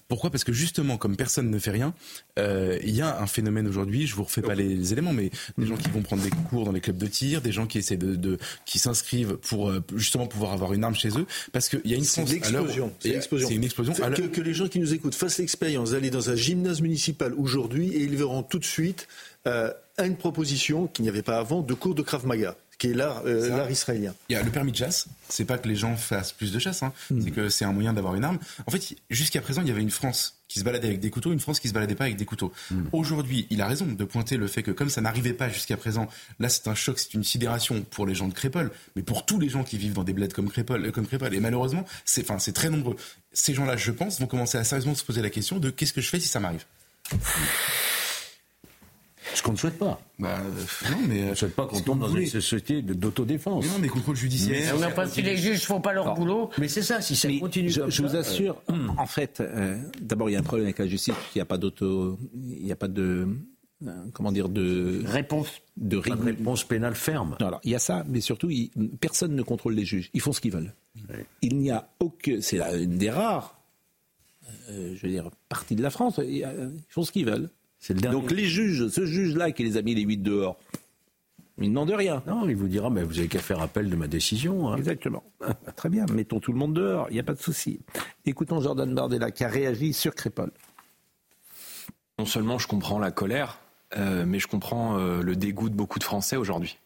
Pourquoi? Parce que justement, comme personne ne fait rien, euh, il y a un phénomène aujourd'hui. Je vous refais pas les, éléments, mais des gens qui vont prendre des cours dans les clubs de tir, des gens qui essaient de, qui s'inscrivent pour euh, justement pouvoir avoir une arme chez eux, parce qu'il y a une c'est une explosion. C'est une explosion. Que, que les gens qui nous écoutent fassent l'expérience d'aller dans un gymnase municipal aujourd'hui et ils verront tout de suite euh, une proposition qu'il n'y avait pas avant de cours de Krav Maga qui est euh, l'art israélien. Il y a le permis de chasse. C'est pas que les gens fassent plus de chasse, hein. mm. c'est que c'est un moyen d'avoir une arme. En fait, jusqu'à présent, il y avait une France qui se baladait avec des couteaux, une France qui se baladait pas avec des couteaux. Mm. Aujourd'hui, il a raison de pointer le fait que comme ça n'arrivait pas jusqu'à présent, là c'est un choc, c'est une sidération pour les gens de Crépole, mais pour tous les gens qui vivent dans des bleds comme Crépole, comme Crépole. Et malheureusement, c'est enfin c'est très nombreux. Ces gens-là, je pense, vont commencer à sérieusement se poser la question de qu'est-ce que je fais si ça m'arrive? Ce qu'on ne souhaite pas. Bah, euh, non, mais. On ne souhaite pas qu'on tombe dans une société d'autodéfense. Non, mais contrôle judiciaire. Mais, pas si les juges font pas leur boulot. Mais c'est ça, si ça continue je, comme je vous assure, euh, en fait, euh, d'abord, il y a un problème avec la justice, il n'y a pas d'auto. Il n'y a pas de. Comment dire de réponse de, réponse pénale ferme. alors il y a ça, mais surtout personne ne contrôle les juges. Ils font ce qu'ils veulent. Il n'y a aucun, c'est une des rares, je veux dire, parties de la France. Ils font ce qu'ils veulent. Donc les juges, ce juge-là qui les a mis les huit dehors, il ne demande rien. Non, il vous dira, mais vous avez qu'à faire appel de ma décision. Hein. Exactement. Très bien, mettons tout le monde dehors, il n'y a pas de souci. Écoutons Jordan Bardella qui a réagi sur Crépol. Non seulement je comprends la colère, euh, mais je comprends euh, le dégoût de beaucoup de Français aujourd'hui.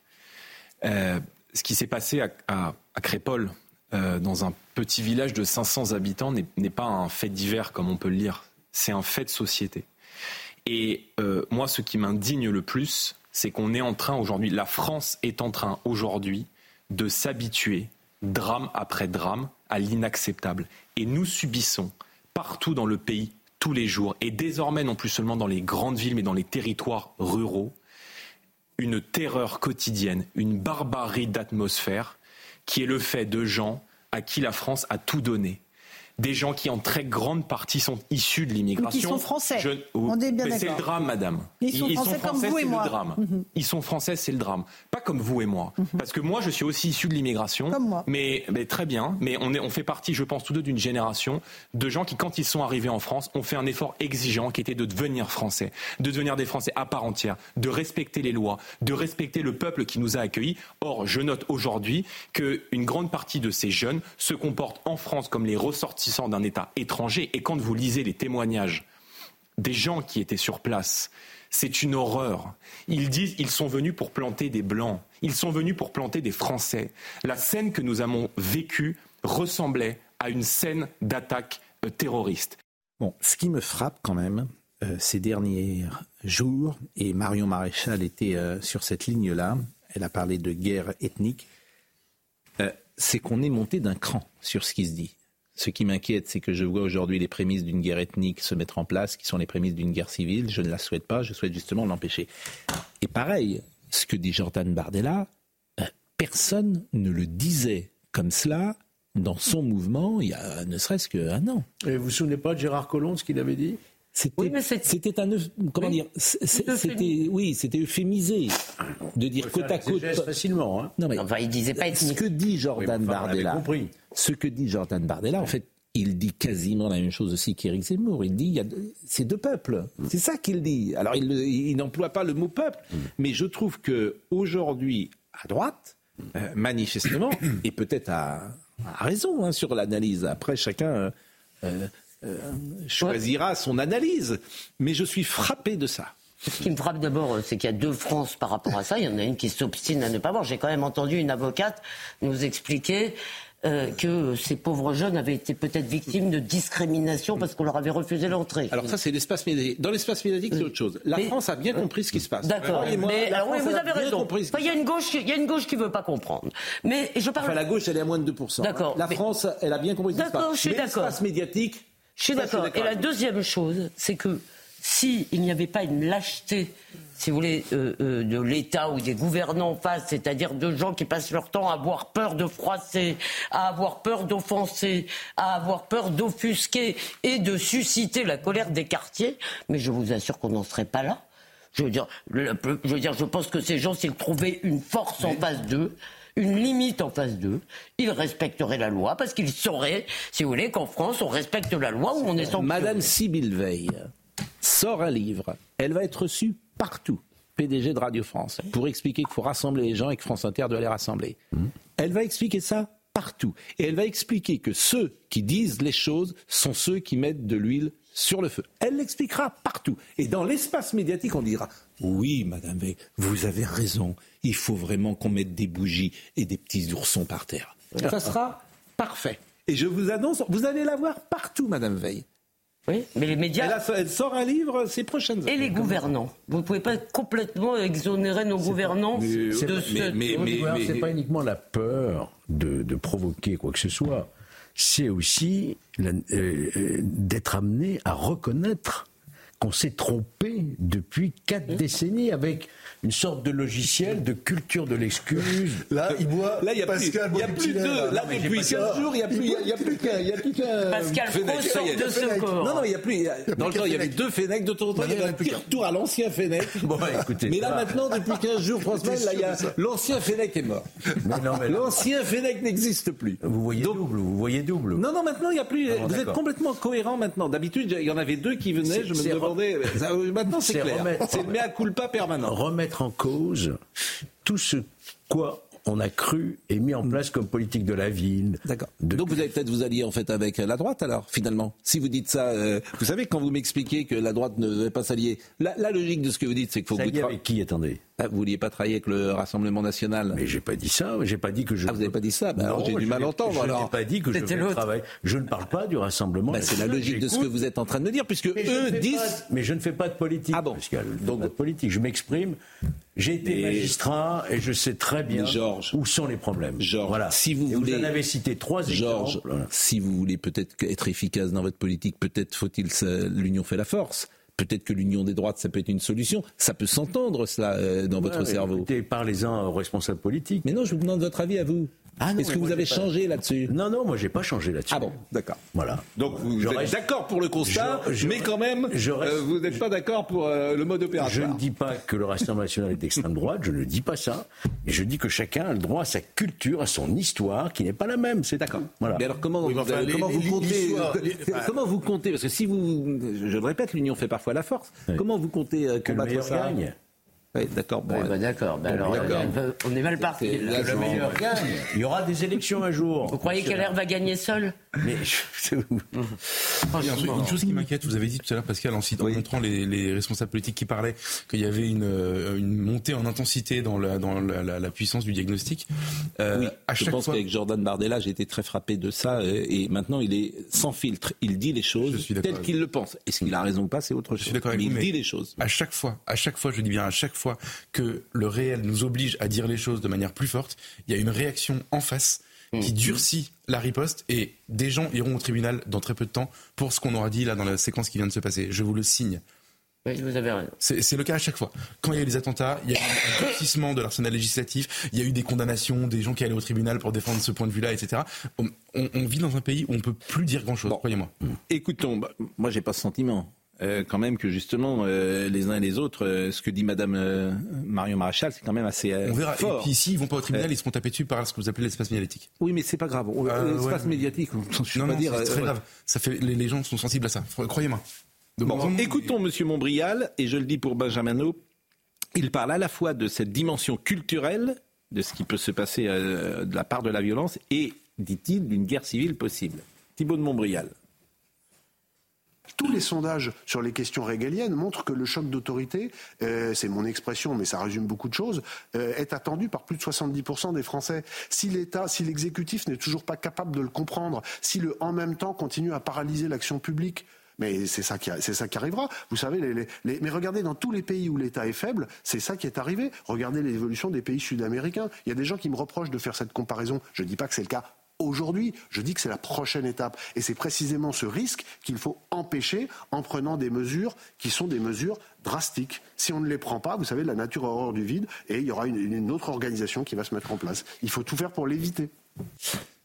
Euh, ce qui s'est passé à, à, à Crépol, dans un petit village de 500 habitants, n'est pas un fait divers comme on peut le lire. C'est un fait de société. Et euh, moi, ce qui m'indigne le plus, c'est qu'on est en train aujourd'hui, la France est en train aujourd'hui de s'habituer, drame après drame, à l'inacceptable. Et nous subissons partout dans le pays, tous les jours, et désormais non plus seulement dans les grandes villes, mais dans les territoires ruraux, une terreur quotidienne, une barbarie d'atmosphère, qui est le fait de gens à qui la France a tout donné, des gens qui en très grande partie sont issus de l'immigration. Qui sont français. On est bien C'est le drame, madame. Ils sont français, comme vous et moi. Le drame. Mhm. Ils sont français, c'est le drame. Pas comme vous et moi. Mhm. Parce que moi, je suis aussi issu de l'immigration. Comme moi. Mais, mais, très bien. Mais on, est, on fait partie, je pense, tous deux d'une génération de gens qui, quand ils sont arrivés en France, ont fait un effort exigeant qui était de devenir français, de devenir des Français à part entière, de respecter les lois, de respecter le peuple qui nous a accueillis. Or, je note aujourd'hui qu'une grande partie de ces jeunes se comportent en France comme les d'un État étranger. Et quand vous lisez les témoignages des gens qui étaient sur place, c'est une horreur. Ils disent ils sont venus pour planter des Blancs, ils sont venus pour planter des Français. La scène que nous avons vécue ressemblait à une scène d'attaque euh, terroriste. Bon, ce qui me frappe quand même euh, ces derniers jours, et Marion Maréchal était euh, sur cette ligne-là, elle a parlé de guerre ethnique, c'est qu'on est monté d'un cran sur ce qui se dit. Ce qui m'inquiète, c'est que je vois aujourd'hui les prémices d'une guerre ethnique se mettre en place, qui sont les prémices d'une guerre civile. Je ne la souhaite pas, je souhaite justement l'empêcher. Et pareil, ce que dit Jordan Bardella, euh, personne ne le disait comme cela dans son mouvement il y a ne serait-ce qu'un an. Et vous vous souvenez pas de Gérard Collomb, ce qu'il avait dit? C'était un comment dire c'était oui c'était euphémisé de dire côte à côte facilement hein. non mais enfin il disait pas ce que dit Jordan Bardella ce que dit Jordan Bardella en fait il dit quasiment la même chose aussi qu'Éric Zemmour. Il dit il y a c'est deux peuples. C'est ça qu'il dit. Alors il, il n'emploie pas le mot peuple, mais je trouve que aujourd'hui à droite, euh, manifestement, et peut-être à, raison hein, sur l'analyse. Après chacun euh, euh, choisira son analyse. Mais je suis frappé de ça. Ce qui me frappe d'abord, c'est qu'il y a deux France par rapport à ça. Il y en a une qui s'obstine à ne pas voir. J'ai quand même entendu une avocate nous expliquer euh, que ces pauvres jeunes avaient été peut-être victimes de discrimination parce qu'on leur avait refusé l'entrée. Alors ça, c'est l'espace médiatique. Dans l'espace médiatique, c'est autre chose. La France a bien compris ce qui se passe. D'accord. Mais alors, oui, vous avez raison. Il y a une gauche, il y a une gauche qui veut pas comprendre. Mais je parle. Enfin, la gauche, elle est à moins de 2%. D'accord. La France, elle a bien compris ce qui se passe. D'accord, je suis d'accord. L'espace médiatique. Je suis d'accord. Et la deuxième chose, c'est que s'il n'y avait pas une lâcheté, si vous voulez, euh, euh, de l'État ou des gouvernants en face, c'est-à-dire de gens qui passent leur temps à avoir peur de froisser, à avoir peur d'offenser, à avoir peur d'offusquer et de susciter la colère des quartiers, mais je vous assure qu'on n'en serait pas là. Je veux dire, je veux dire, je pense que ces gens, s'ils trouvaient une force en face d'eux, une limite en face d'eux, ils respecteraient la loi parce qu'ils sauraient, si vous voulez, qu'en France, on respecte la loi où on est sans Madame Sybille Veil sort un livre. Elle va être reçue partout. PDG de Radio France, pour expliquer qu'il faut rassembler les gens et que France Inter doit les rassembler. Elle va expliquer ça partout. Et elle va expliquer que ceux qui disent les choses sont ceux qui mettent de l'huile sur le feu. Elle l'expliquera partout. Et dans l'espace médiatique, on dira Oui, Madame Veil, vous avez raison. Il faut vraiment qu'on mette des bougies et des petits oursons par terre. Ça sera parfait. Et je vous annonce, vous allez la voir partout, Madame Veil. Oui, mais les médias. Elle, a, elle, sort un livre ces prochaines années. Et les gouvernants. Vous ne pouvez pas complètement exonérer nos gouvernants mais, de ce. Mais, mais, mais c'est pas uniquement la peur de, de, provoquer quoi que ce soit. C'est aussi euh, d'être amené à reconnaître qu'on s'est trompé depuis quatre décennies avec une sorte de logiciel de culture de l'excuse. Là, il boit. Là, il y a Pascal plus, il y a plus de. Là, depuis 15 jours, il y a plus, il y a plus qu'un, il y a plus qu'un. Pascal Pro sort de ce corps. Non, non, il y a plus. Dans le temps, il y avait deux Fenech. De temps en temps, il y avait un petit retour à l'ancien Fenech. Bon, écoutez. Mais là, maintenant, depuis 15 jours, trois semaines, là, il y a l'ancien Fenech est mort. L'ancien Fenech n'existe plus. Vous voyez double. Vous voyez double. Non, non, maintenant, il n'y a plus. Vous êtes complètement cohérent maintenant. D'habitude, il y en avait deux qui venaient. Je me demandais. Maintenant, c'est clair. C'est le mea culpa permanent. Remettre en cause tout ce quoi on a cru et mis en place comme politique de la ville. D'accord. Donc vous allez peut-être vous allier en fait avec la droite alors finalement. Si vous dites ça, euh, vous savez quand vous m'expliquez que la droite ne devait pas s'allier, la, la, logique de ce que vous dites c'est qu'il faut vous avec qui attendez? Ah, Vous vouliez pas travailler avec le Rassemblement national Mais j'ai pas dit ça. J'ai pas dit que je. Ah, vous n'avez pas dit ça. Bah, alors j'ai du mal à entendre. Je alors. n'ai pas dit que je voulais travailler. Je ne parle pas du Rassemblement. Bah, c'est la logique de ce que vous êtes en train de me dire puisque eux disent. Pas, mais je ne fais pas de politique. Ah bon. Pascal, Donc de politique. Je m'exprime. J'ai été magistrat et je sais très bien où sont les problèmes. Georges, voilà. si vous et voulez, vous en avez cité trois Georges, exemples. si vous voulez peut-être être efficace dans votre politique, peut-être faut-il l'union fait la force. Peut-être que l'union des droites, ça peut être une solution. Ça peut s'entendre, cela, euh, dans ouais, votre cerveau. Écoutez, parlez-en aux responsables politiques. Mais non, je vous demande votre avis à vous. Ah Est-ce que vous avez changé là-dessus Non, non, moi j'ai pas changé là-dessus. Ah bon, d'accord. Voilà. Donc vous, vous êtes d'accord pour le constat, je, je, mais quand même, je reste, euh, vous n'êtes pas d'accord pour euh, le mode opératoire. Je ne dis pas que le Rassemblement national est d'extrême droite, je ne dis pas ça. Et je dis que chacun a le droit à sa culture, à son histoire, qui n'est pas la même. C'est d'accord. Voilà. Mais alors comment, Oui, vous, enfin, les- comment vous les- comptez les- Comment vous comptez Parce que si vous, je le répète, l'union fait parfois la force. Oui. Comment vous comptez euh, Que le combattre ça? gagne. Oui, d'accord. Bon, bah, d'accord. Bah, on est mal parti. Le meilleur gagne. Il y aura des élections un jour. Vous croyez qu'LR va gagner seul? Mais je- Il y a un truc- une chose qui m'inquiète, vous avez dit tout à l'heure, Pascal, en, citant- en montrant les, les responsables politiques qui parlaient qu'il y avait une, euh, une montée en intensité dans la, dans la, la- la puissance du diagnostic. Euh, Oui, à je chaque pense fois, qu'avec Jordan Bardella, j'ai été très frappé de ça. euh, Et maintenant, il est sans filtre. Il dit les choses Je suis d'accord telles qu'il le pense. Est-ce qu'il a raison ou pas, c'est autre chose. Je suis d'accord avec mais vous, il mais dit les choses. à chaque fois, à chaque fois, je dis bien à chaque fois que le réel nous oblige à dire les choses de manière plus forte, il y a une réaction en face qui durcit la riposte et des gens iront au tribunal dans très peu de temps pour ce qu'on aura dit là dans la séquence qui vient de se passer. Je vous le signe. Oui, vous avez raison. C'est le cas à chaque fois. Quand il y a eu les attentats, il y a eu un durcissement de l'arsenal législatif, il y a eu des condamnations, des gens qui allaient au tribunal pour défendre ce point de vue-là, etc. On, vit dans un pays où on peut plus dire grand-chose, croyez-moi. Écoutons, bah, moi j'ai pas ce sentiment. Euh, quand même que justement euh, les uns et les autres, euh, ce que dit Madame Marion Maréchal, c'est quand même assez On verra. fort. Et puis s'ils vont pas au tribunal, ils seront tapés dessus par ce que vous appelez l'espace médiatique. Oui, mais c'est pas grave. L'espace ouais. médiatique, on- je Non, peux non, pas dire. c'est très grave. Ça fait, les, les gens sont sensibles à ça. Croyez-moi. Bon, écoutons Monsieur Montbrial, et je le dis pour Benjamin il parle à la fois de cette dimension culturelle, de ce qui peut se passer de la part de la violence, et, dit-il, d'une guerre civile possible. Thibault de Montbrial. Tous les sondages sur les questions régaliennes montrent que le choc d'autorité, euh, c'est mon expression, mais ça résume beaucoup de choses, euh, est attendu par plus de 70% des Français. Si l'État, si l'exécutif n'est toujours pas capable de le comprendre, si le en même temps continue à paralyser l'action publique, mais c'est ça qui, arrivera. Vous savez, mais regardez dans tous les pays où l'État est faible, c'est ça qui est arrivé. Regardez l'évolution des pays sud-américains. Il y a des gens qui me reprochent de faire cette comparaison. Je ne dis pas que c'est le cas aujourd'hui. Je dis que c'est la prochaine étape. Et c'est précisément ce risque qu'il faut empêcher en prenant des mesures qui sont des mesures drastiques. Si on ne les prend pas, vous savez, la nature a horreur du vide et il y aura une, une autre organisation qui va se mettre en place. Il faut tout faire pour l'éviter.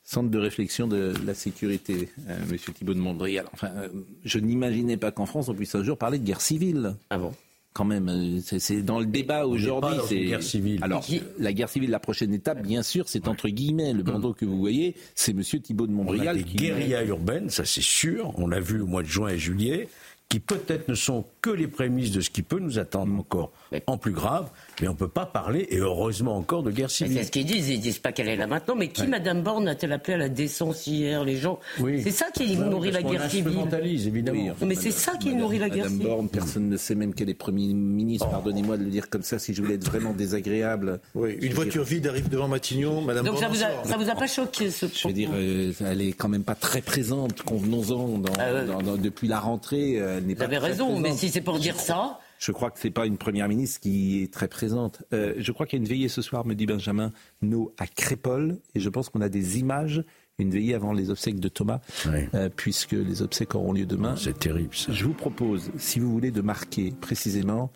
Centre de réflexion de la sécurité, euh, Monsieur Thibault de Montbrial. Enfin, euh, je n'imaginais pas qu'en France on puisse un jour parler de guerre civile. Ah bon? Quand même, euh, c'est dans le débat aujourd'hui. C'est guerre civile. Alors, la guerre civile, la prochaine étape, bien sûr, c'est entre guillemets le bandeau que vous voyez, c'est Monsieur Thibault de Montbrial. On a des guérillas urbaines, ça c'est sûr. On l'a vu au mois de juin et juillet, qui peut-être ne sont que les prémices de ce qui peut nous attendre encore en plus grave, mais on ne peut pas parler, et heureusement encore, de guerre civile. C'est ce qu'ils disent, ils disent pas qu'elle est là maintenant, mais qui, Madame Borne, a-t-elle appelé à la décence hier, les gens? C'est ça qui nourrit la guerre civile. évidemment. mais c'est ça qui nourrit la guerre civile. Madame Borne, personne ne sait même qu'elle est Premier ministre, oh. pardonnez-moi de le dire comme ça, si je voulais être vraiment désagréable. Oui, une voiture vide arrive devant Matignon, Madame Donc Borne. ça vous, a, ça vous a pas choqué, ce Je veux dire, euh, elle est quand même pas très présente, convenons-en, dans, ah depuis la rentrée. Elle vous avez raison, mais si c'est pour dire ça. Je crois que ce n'est pas une première ministre qui est très présente. Euh, je crois qu'il y a une veillée ce soir, me dit Benjamin No, à Crépole. Et je pense qu'on a des images, une veillée avant les obsèques de Thomas, euh, puisque les obsèques auront lieu demain. C'est terrible. Ça. Je vous propose, si vous voulez, de marquer précisément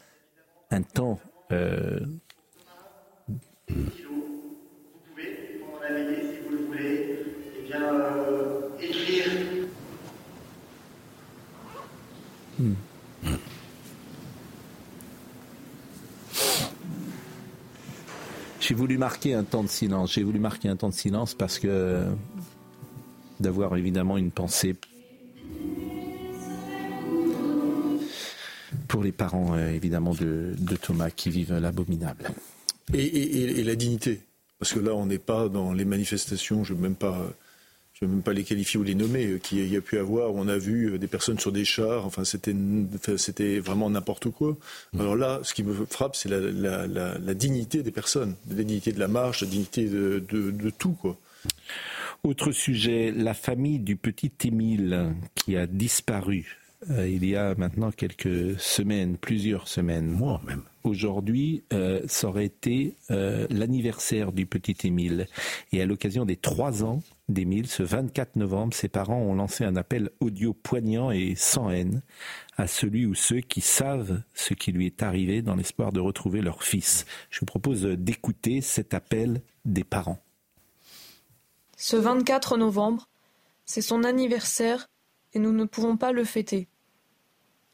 un temps. Euh... Vous pouvez, pendant la veillée, si vous le voulez, eh bien, euh, Hmm. J'ai voulu marquer un temps de silence. J'ai voulu marquer un temps de silence parce que d'avoir évidemment une pensée pour les parents euh, évidemment de, Thomas qui vivent l'abominable. Et, la dignité, parce que là on n'est pas dans les manifestations, je ne même pas je ne vais même pas les qualifier ou les nommer, euh, qu'il y a pu avoir, on a vu euh, des personnes sur des chars, enfin c'était, vraiment n'importe quoi. Mmh. Alors là, ce qui me frappe, c'est la, dignité des personnes, la dignité de la marche, la dignité de, de tout, quoi. Autre sujet, la famille du petit Émile qui a disparu euh, il y a maintenant quelques semaines, plusieurs semaines. Moi même. Aujourd'hui, euh, ça aurait été euh, l'anniversaire du petit Émile. Et à l'occasion des trois ans d'Émile, ce 24 novembre, ses parents ont lancé un appel audio poignant et sans haine à celui ou ceux qui savent ce qui lui est arrivé dans l'espoir de retrouver leur fils. Je vous propose d'écouter cet appel des parents. Ce 24 novembre, c'est son anniversaire et nous ne pouvons pas le fêter.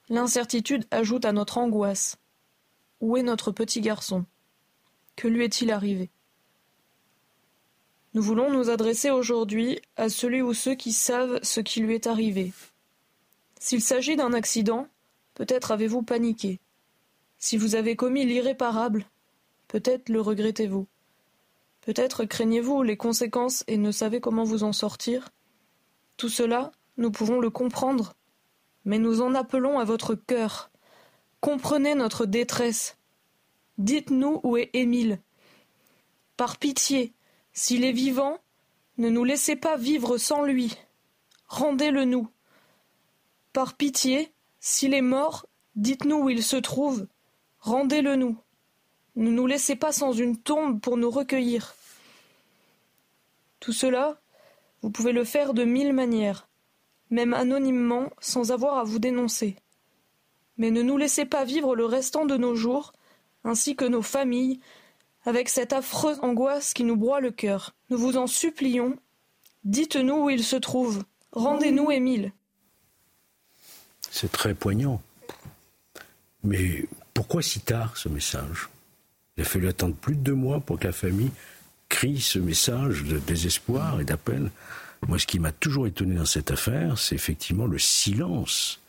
L'incertitude ajoute à notre angoisse. Où est notre petit garçon? Que lui est-il arrivé? Nous voulons nous adresser aujourd'hui à celui ou ceux qui savent ce qui lui est arrivé. S'il s'agit d'un accident, peut-être avez-vous paniqué. Si vous avez commis l'irréparable, peut-être le regrettez-vous. Peut-être craignez-vous les conséquences et ne savez comment vous en sortir. Tout cela, nous pouvons le comprendre mais nous en appelons à votre cœur. Comprenez notre détresse. Dites-nous où est Émile. Par pitié, s'il est vivant, ne nous laissez pas vivre sans lui. Rendez-le nous. Par pitié, s'il est mort, dites-nous où il se trouve. Rendez-le nous. Ne nous laissez pas sans une tombe pour nous recueillir. Tout cela, vous pouvez le faire de mille manières même anonymement, sans avoir à vous dénoncer. Mais ne nous laissez pas vivre le restant de nos jours, ainsi que nos familles, avec cette affreuse angoisse qui nous broie le cœur. Nous vous en supplions, dites-nous où il se trouve, rendez-nous Émile. C'est très poignant. Mais pourquoi si tard ce message? Il a fallu attendre plus de deux mois pour que la famille crie ce message de désespoir et d'appel moi, ce qui m'a toujours étonné dans cette affaire, c'est effectivement le silence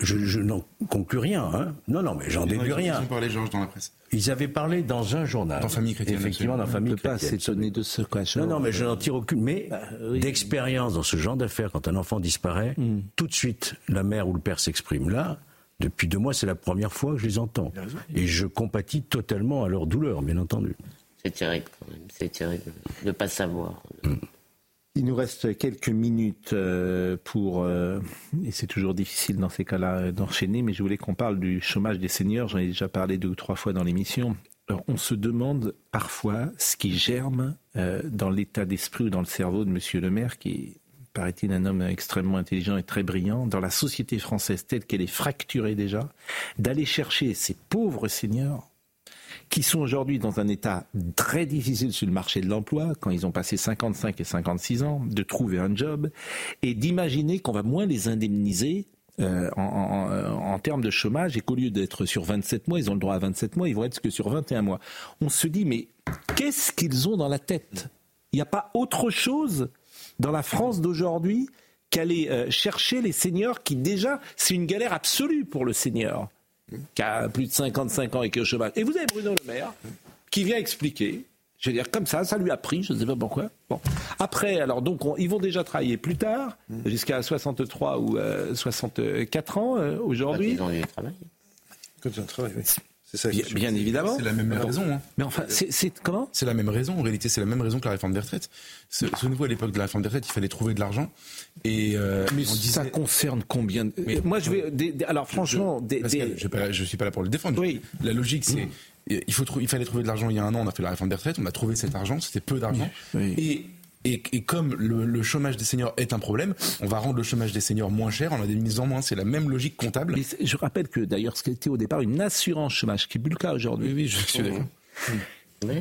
je, n'en conclus rien. Hein. Non, non, mais j'en déduis rien. Ils ont parlé, Georges, dans la presse. Ils avaient parlé dans un journal. Dans Famille chrétienne. Effectivement, dans Famille chrétienne. On ne peut pas s'étonner de ce. Non, non, mais je n'en tire aucune. Mais bah, d'expérience dans ce genre d'affaires, quand un enfant disparaît, hmm. tout de suite, la mère ou le père s'exprime là. Depuis deux mois, c'est la première fois que je les entends. Et je compatis totalement à leur douleur, bien entendu. C'est terrible quand même. C'est terrible de ne pas savoir. Hmm. Il nous reste quelques minutes euh, pour, euh, et c'est toujours difficile dans ces cas-là euh, d'enchaîner, mais je voulais qu'on parle du chômage des seniors. J'en ai déjà parlé deux ou trois fois dans l'émission. On se demande parfois ce qui germe dans l'état d'esprit ou dans le cerveau de Monsieur le maire, qui paraît-il un homme extrêmement intelligent et très brillant, dans la société française telle qu'elle est fracturée déjà, d'aller chercher ces pauvres seniors qui sont aujourd'hui dans un état très difficile sur le marché de l'emploi, quand ils ont passé 55 et 56 ans, de trouver un job, et d'imaginer qu'on va moins les indemniser euh, en, termes de chômage et qu'au lieu d'être sur 27 mois, ils ont le droit à 27 mois, ils vont être que sur 21 mois. On se dit, mais qu'est-ce qu'ils ont dans la tête? Il n'y a pas autre chose dans la France d'aujourd'hui qu'aller euh, chercher les seniors qui déjà, c'est une galère absolue pour le senior qui a plus de 55 ans et qui est au chômage. Et vous avez Bruno Le Maire qui vient expliquer. Je veux dire, comme ça, ça lui a pris, je ne sais pas pourquoi. Bon. Après, alors, donc, ils vont déjà travailler plus tard, jusqu'à 63 ou 64 euh, ans euh, aujourd'hui. Ils ont travail. Ça, bien, évidemment. C'est la même raison. Hein. Mais enfin, c'est comment? C'est la même raison. En réalité, c'est la même raison que la réforme des retraites. Ce, nouveau à l'époque de la réforme des retraites, il fallait trouver de l'argent. Et euh, mais ça concerne combien mais, Moi, je vais. alors, franchement, je, ne suis pas là pour le défendre. Oui. La logique, c'est. Il, faut, il fallait trouver de l'argent il y a un an, on a fait la réforme des retraites, on a trouvé cet argent, c'était peu d'argent. Et et, comme le, chômage des seniors est un problème, on va rendre le chômage des seniors moins cher en indemnisant moins. C'est la même logique comptable. je rappelle que d'ailleurs, ce qui était au départ une assurance chômage, qui est plus le cas aujourd'hui. Oui, oui, je suis d'accord.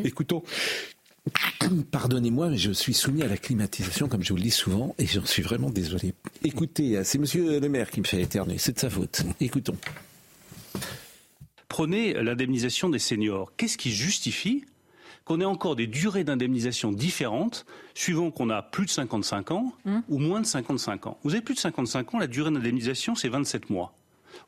Écoutons. Pardonnez-moi, mais je suis soumis à la climatisation, comme je vous le dis souvent, et j'en suis vraiment désolé. Écoutez, c'est Monsieur le maire qui me fait éternuer, c'est de sa faute. Écoutons. Prenez l'indemnisation des seniors. Qu'est-ce qui justifie qu'on ait encore des durées d'indemnisation différentes suivant qu'on a plus de 55 ans mmh. ou moins de 55 ans. Vous avez plus de 55 ans, la durée d'indemnisation, c'est 27 mois.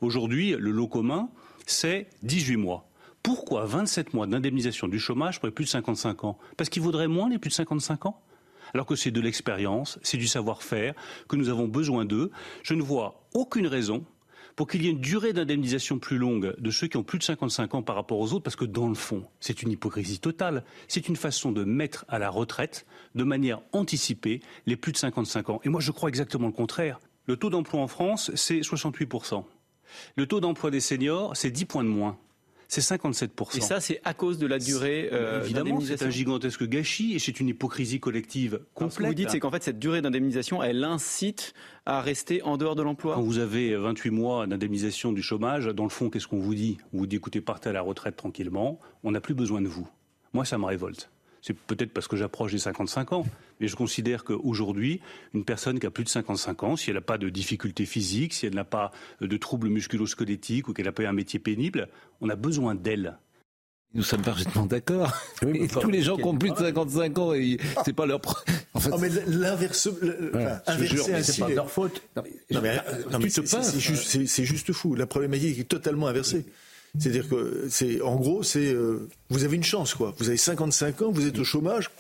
Aujourd'hui, le lot commun, c'est 18 mois. Pourquoi 27 mois d'indemnisation du chômage pour les plus de 55 ans? Parce qu'il vaudrait moins les plus de 55 ans? Alors que c'est de l'expérience, c'est du savoir-faire, que nous avons besoin d'eux. Je ne vois aucune raison pour qu'il y ait une durée d'indemnisation plus longue de ceux qui ont plus de 55 ans par rapport aux autres, parce que dans le fond, c'est une hypocrisie totale. C'est une façon de mettre à la retraite, de manière anticipée, les plus de 55 ans. Et moi, je crois exactement le contraire. Le taux d'emploi en France, c'est 68%. Le taux d'emploi des seniors, c'est 10 points de moins c'est 57%. Et ça, c'est à cause de la durée euh, Évidemment, c'est un gigantesque gâchis et c'est une hypocrisie collective complète. ce que vous dites, c'est qu'en fait, cette durée d'indemnisation, elle incite à rester en dehors de l'emploi Quand vous avez 28 mois d'indemnisation du chômage, dans le fond, qu'est-ce qu'on vous dit? On vous dit, écoutez, partez à la retraite tranquillement, on n'a plus besoin de vous. Moi, ça me révolte. C'est peut-être parce que j'approche des 55 ans, mais je considère qu'aujourd'hui, une personne qui a plus de 55 ans, si elle n'a pas de difficultés physiques, si elle n'a pas de troubles musculo-squelettiques ou qu'elle n'a pas un métier pénible, on a besoin d'elle. Nous sommes parfaitement d'accord. tous les gens qui ont plus de 55 ans, c'est pas leur. En fait, non, mais l'inverse, c'est pas leur faute. c'est juste, fou. La problématique est totalement inversée. C'est-à-dire que, c'est, en gros, c'est, euh, vous avez une chance, quoi. Vous avez 55 ans, vous êtes au chômage.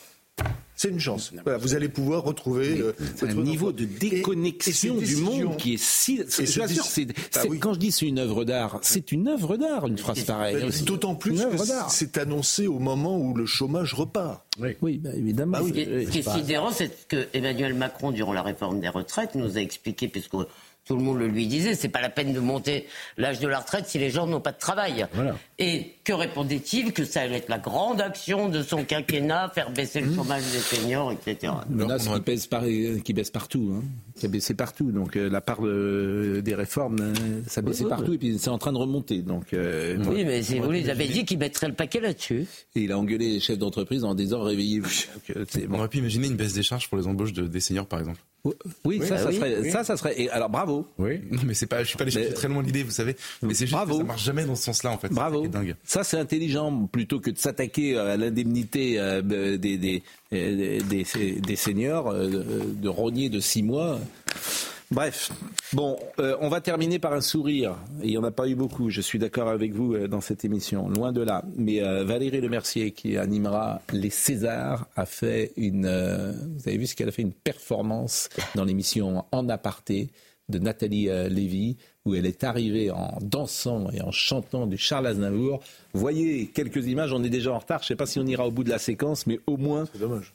C'est une chance. Voilà, vous allez pouvoir retrouver euh, un niveau de déconnexion du monde qui est si. c'est, ah quand je dis c'est une œuvre d'art, c'est une œuvre d'art, une phrase pareille. D'autant plus que c'est annoncé au moment où le chômage repart. Oui, oui bah, évidemment. ce qui est sidérant, c'est que Emmanuel Macron, durant la réforme des retraites, nous a expliqué, puisque tout le monde le lui disait, c'est pas la peine de monter l'âge de la retraite si les gens n'ont pas de travail. Et que répondait-il Que ça allait être la grande action de son quinquennat, faire baisser le chômage des seniors, etc. Menace qui, pèse qui baisse partout, hein. qui a baissé partout. Donc euh, la part des réformes, euh, ça baissait partout et puis c'est en train de remonter. Donc, euh, oui, mais si vous lui avez dit qu'il mettrait le paquet là-dessus. Et il a engueulé les chefs d'entreprise en disant réveillez-vous. On aurait pu imaginer une baisse des charges pour les embauches des seniors, par exemple. Oui, ça, ça, serait, ça, ça serait. Et alors, bravo. Oui. Non, mais c'est pas. Je suis pas allé chercher très loin l'idée, vous savez. Mais c'est juste bravo. que ça marche jamais dans ce sens-là, en fait. Bravo. dingue. Ça, c'est intelligent plutôt que de s'attaquer à l'indemnité euh, des, des, des, des, seniors, euh, de rogner de six mois. Bref, bon, euh, on va terminer par un sourire. il n'y en a pas eu beaucoup, je suis d'accord avec vous euh, dans cette émission, loin de là. Mais euh, Valérie Lemercier, qui animera les Césars, a fait une... vous avez vu ce qu'elle a fait, une performance dans l'émission En aparté de Nathalie Lévy, où elle est arrivée en dansant et en chantant du Charles Aznavour. Voyez quelques images, on est déjà en retard, je ne sais pas si on ira au bout de la séquence, mais au moins,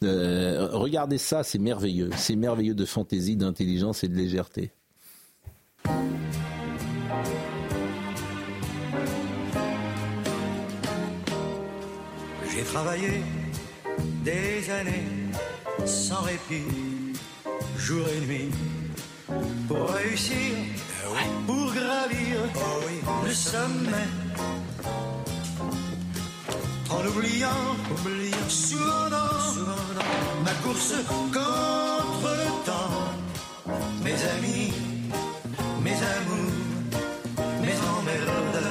euh, regardez ça, c'est merveilleux. C'est merveilleux de fantaisie, d'intelligence et de légèreté. J'ai travaillé des années sans répit, jour et nuit pour réussir, pour gravir le sommet. En oubliant, oubliant souvent, ma course contre le temps, mes amis, mes amours, mes emmerdes.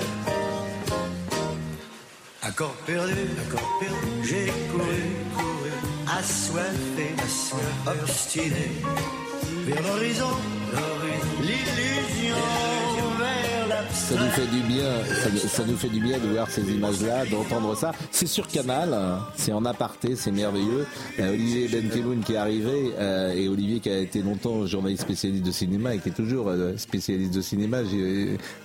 Accord perdu, accord perdu, j'ai couru, couru, assoiffé, assoiffé, obstiné l'illusion ça nous fait du bien, ça, nous fait du bien de voir ces images-là, d'entendre ça. C'est sur Canal, hein. c'est en aparté, c'est merveilleux. Euh, Olivier Benkemoun qui est arrivé euh, et Olivier qui a été longtemps journaliste spécialiste de cinéma et qui est toujours euh, spécialiste de cinéma.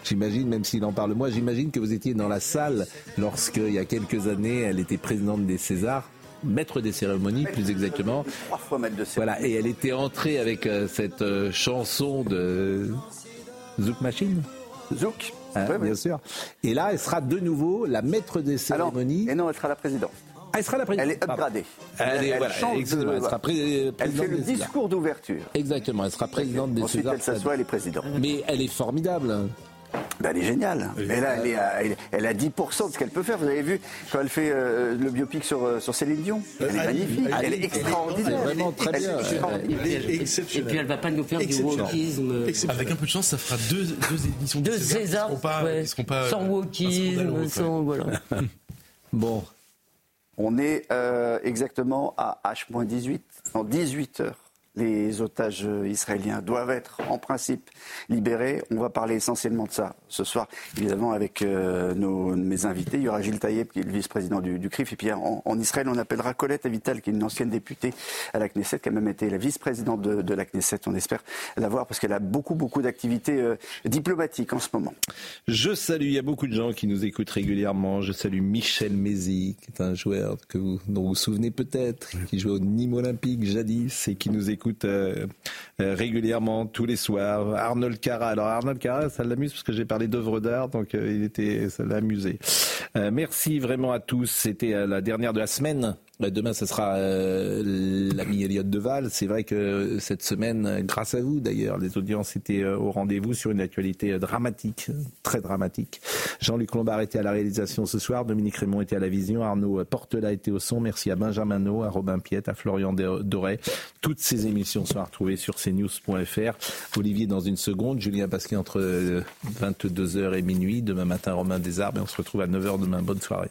J'imagine, même s'il en parle moi, j'imagine que vous étiez dans la salle lorsque il y a quelques années, elle était présidente des Césars maître des cérémonies, plus exactement. Trois fois maître de cérémonie. Voilà, et elle était entrée avec euh, cette euh, chanson de Zouk Machine. Zouk, hein, bien sûr. Et là, elle sera de nouveau la maître des cérémonies. et non, elle sera la présidente. Ah, elle sera la présidente. Elle est upgradée. Elle, elle, voilà, elle, sera. Elle fait le discours d'ouverture. Exactement, elle sera présidente des Ensuite, Césars. Elle s'assoit, elle est présidente. Mais elle est formidable. Ben, elle est géniale. Mais là, elle, est à, elle, a 10% de ce qu'elle peut faire. Vous avez vu quand elle fait euh, le biopic sur, euh, sur Céline Dion? Elle est magnifique. Elle est extraordinaire. vraiment très bien. Et puis elle va pas nous faire du wokisme. Avec un peu de chance, ça fera deux, deux éditions de César. Ils seront pas, sans wokisme, sans voilà. bon. On est euh, exactement à H-18, en 18 heures les otages israéliens doivent être en principe libérés. On va parler essentiellement de ça ce soir, évidemment avec euh, nos, mes invités. Il y aura Gilles Taïeb, qui est le vice-président du, du, CRIF. Et puis en, Israël, on appellera Colette Avital, qui est une ancienne députée à la Knesset, qui a même été la vice-présidente de, la Knesset. On espère la voir parce qu'elle a beaucoup, beaucoup d'activités euh, diplomatiques en ce moment. Je salue, il y a beaucoup de gens qui nous écoutent régulièrement. Je salue Michel Mézi, qui est un joueur que vous, dont vous vous souvenez peut-être, qui jouait au Nîmes Olympique jadis et qui nous écoute euh, euh, régulièrement tous les soirs. Arnold Cara. Alors Arnold Cara, ça l'amuse parce que j'ai parlé d'œuvres d'art, donc euh, il était, ça l'a amusé. merci vraiment à tous. C'était la dernière de la semaine. Bah, demain, ce sera euh, l'ami Elliott Deval. C'est vrai que cette semaine, grâce à vous d'ailleurs, les audiences étaient euh, au rendez-vous sur une actualité euh, dramatique, très dramatique. Jean-Luc Lombard était à la réalisation ce soir, Dominique Raymond était à la vision, Arnaud Portela était au son. Merci à Benjamin No, à Robin Piette, à Florian Doré. Toutes ces émissions sont à retrouver sur cnews.fr. Olivier dans une seconde, Julien Pasquet entre 22h et minuit. Demain matin, Romain Desarbes et on se retrouve à 9h demain. Bonne soirée.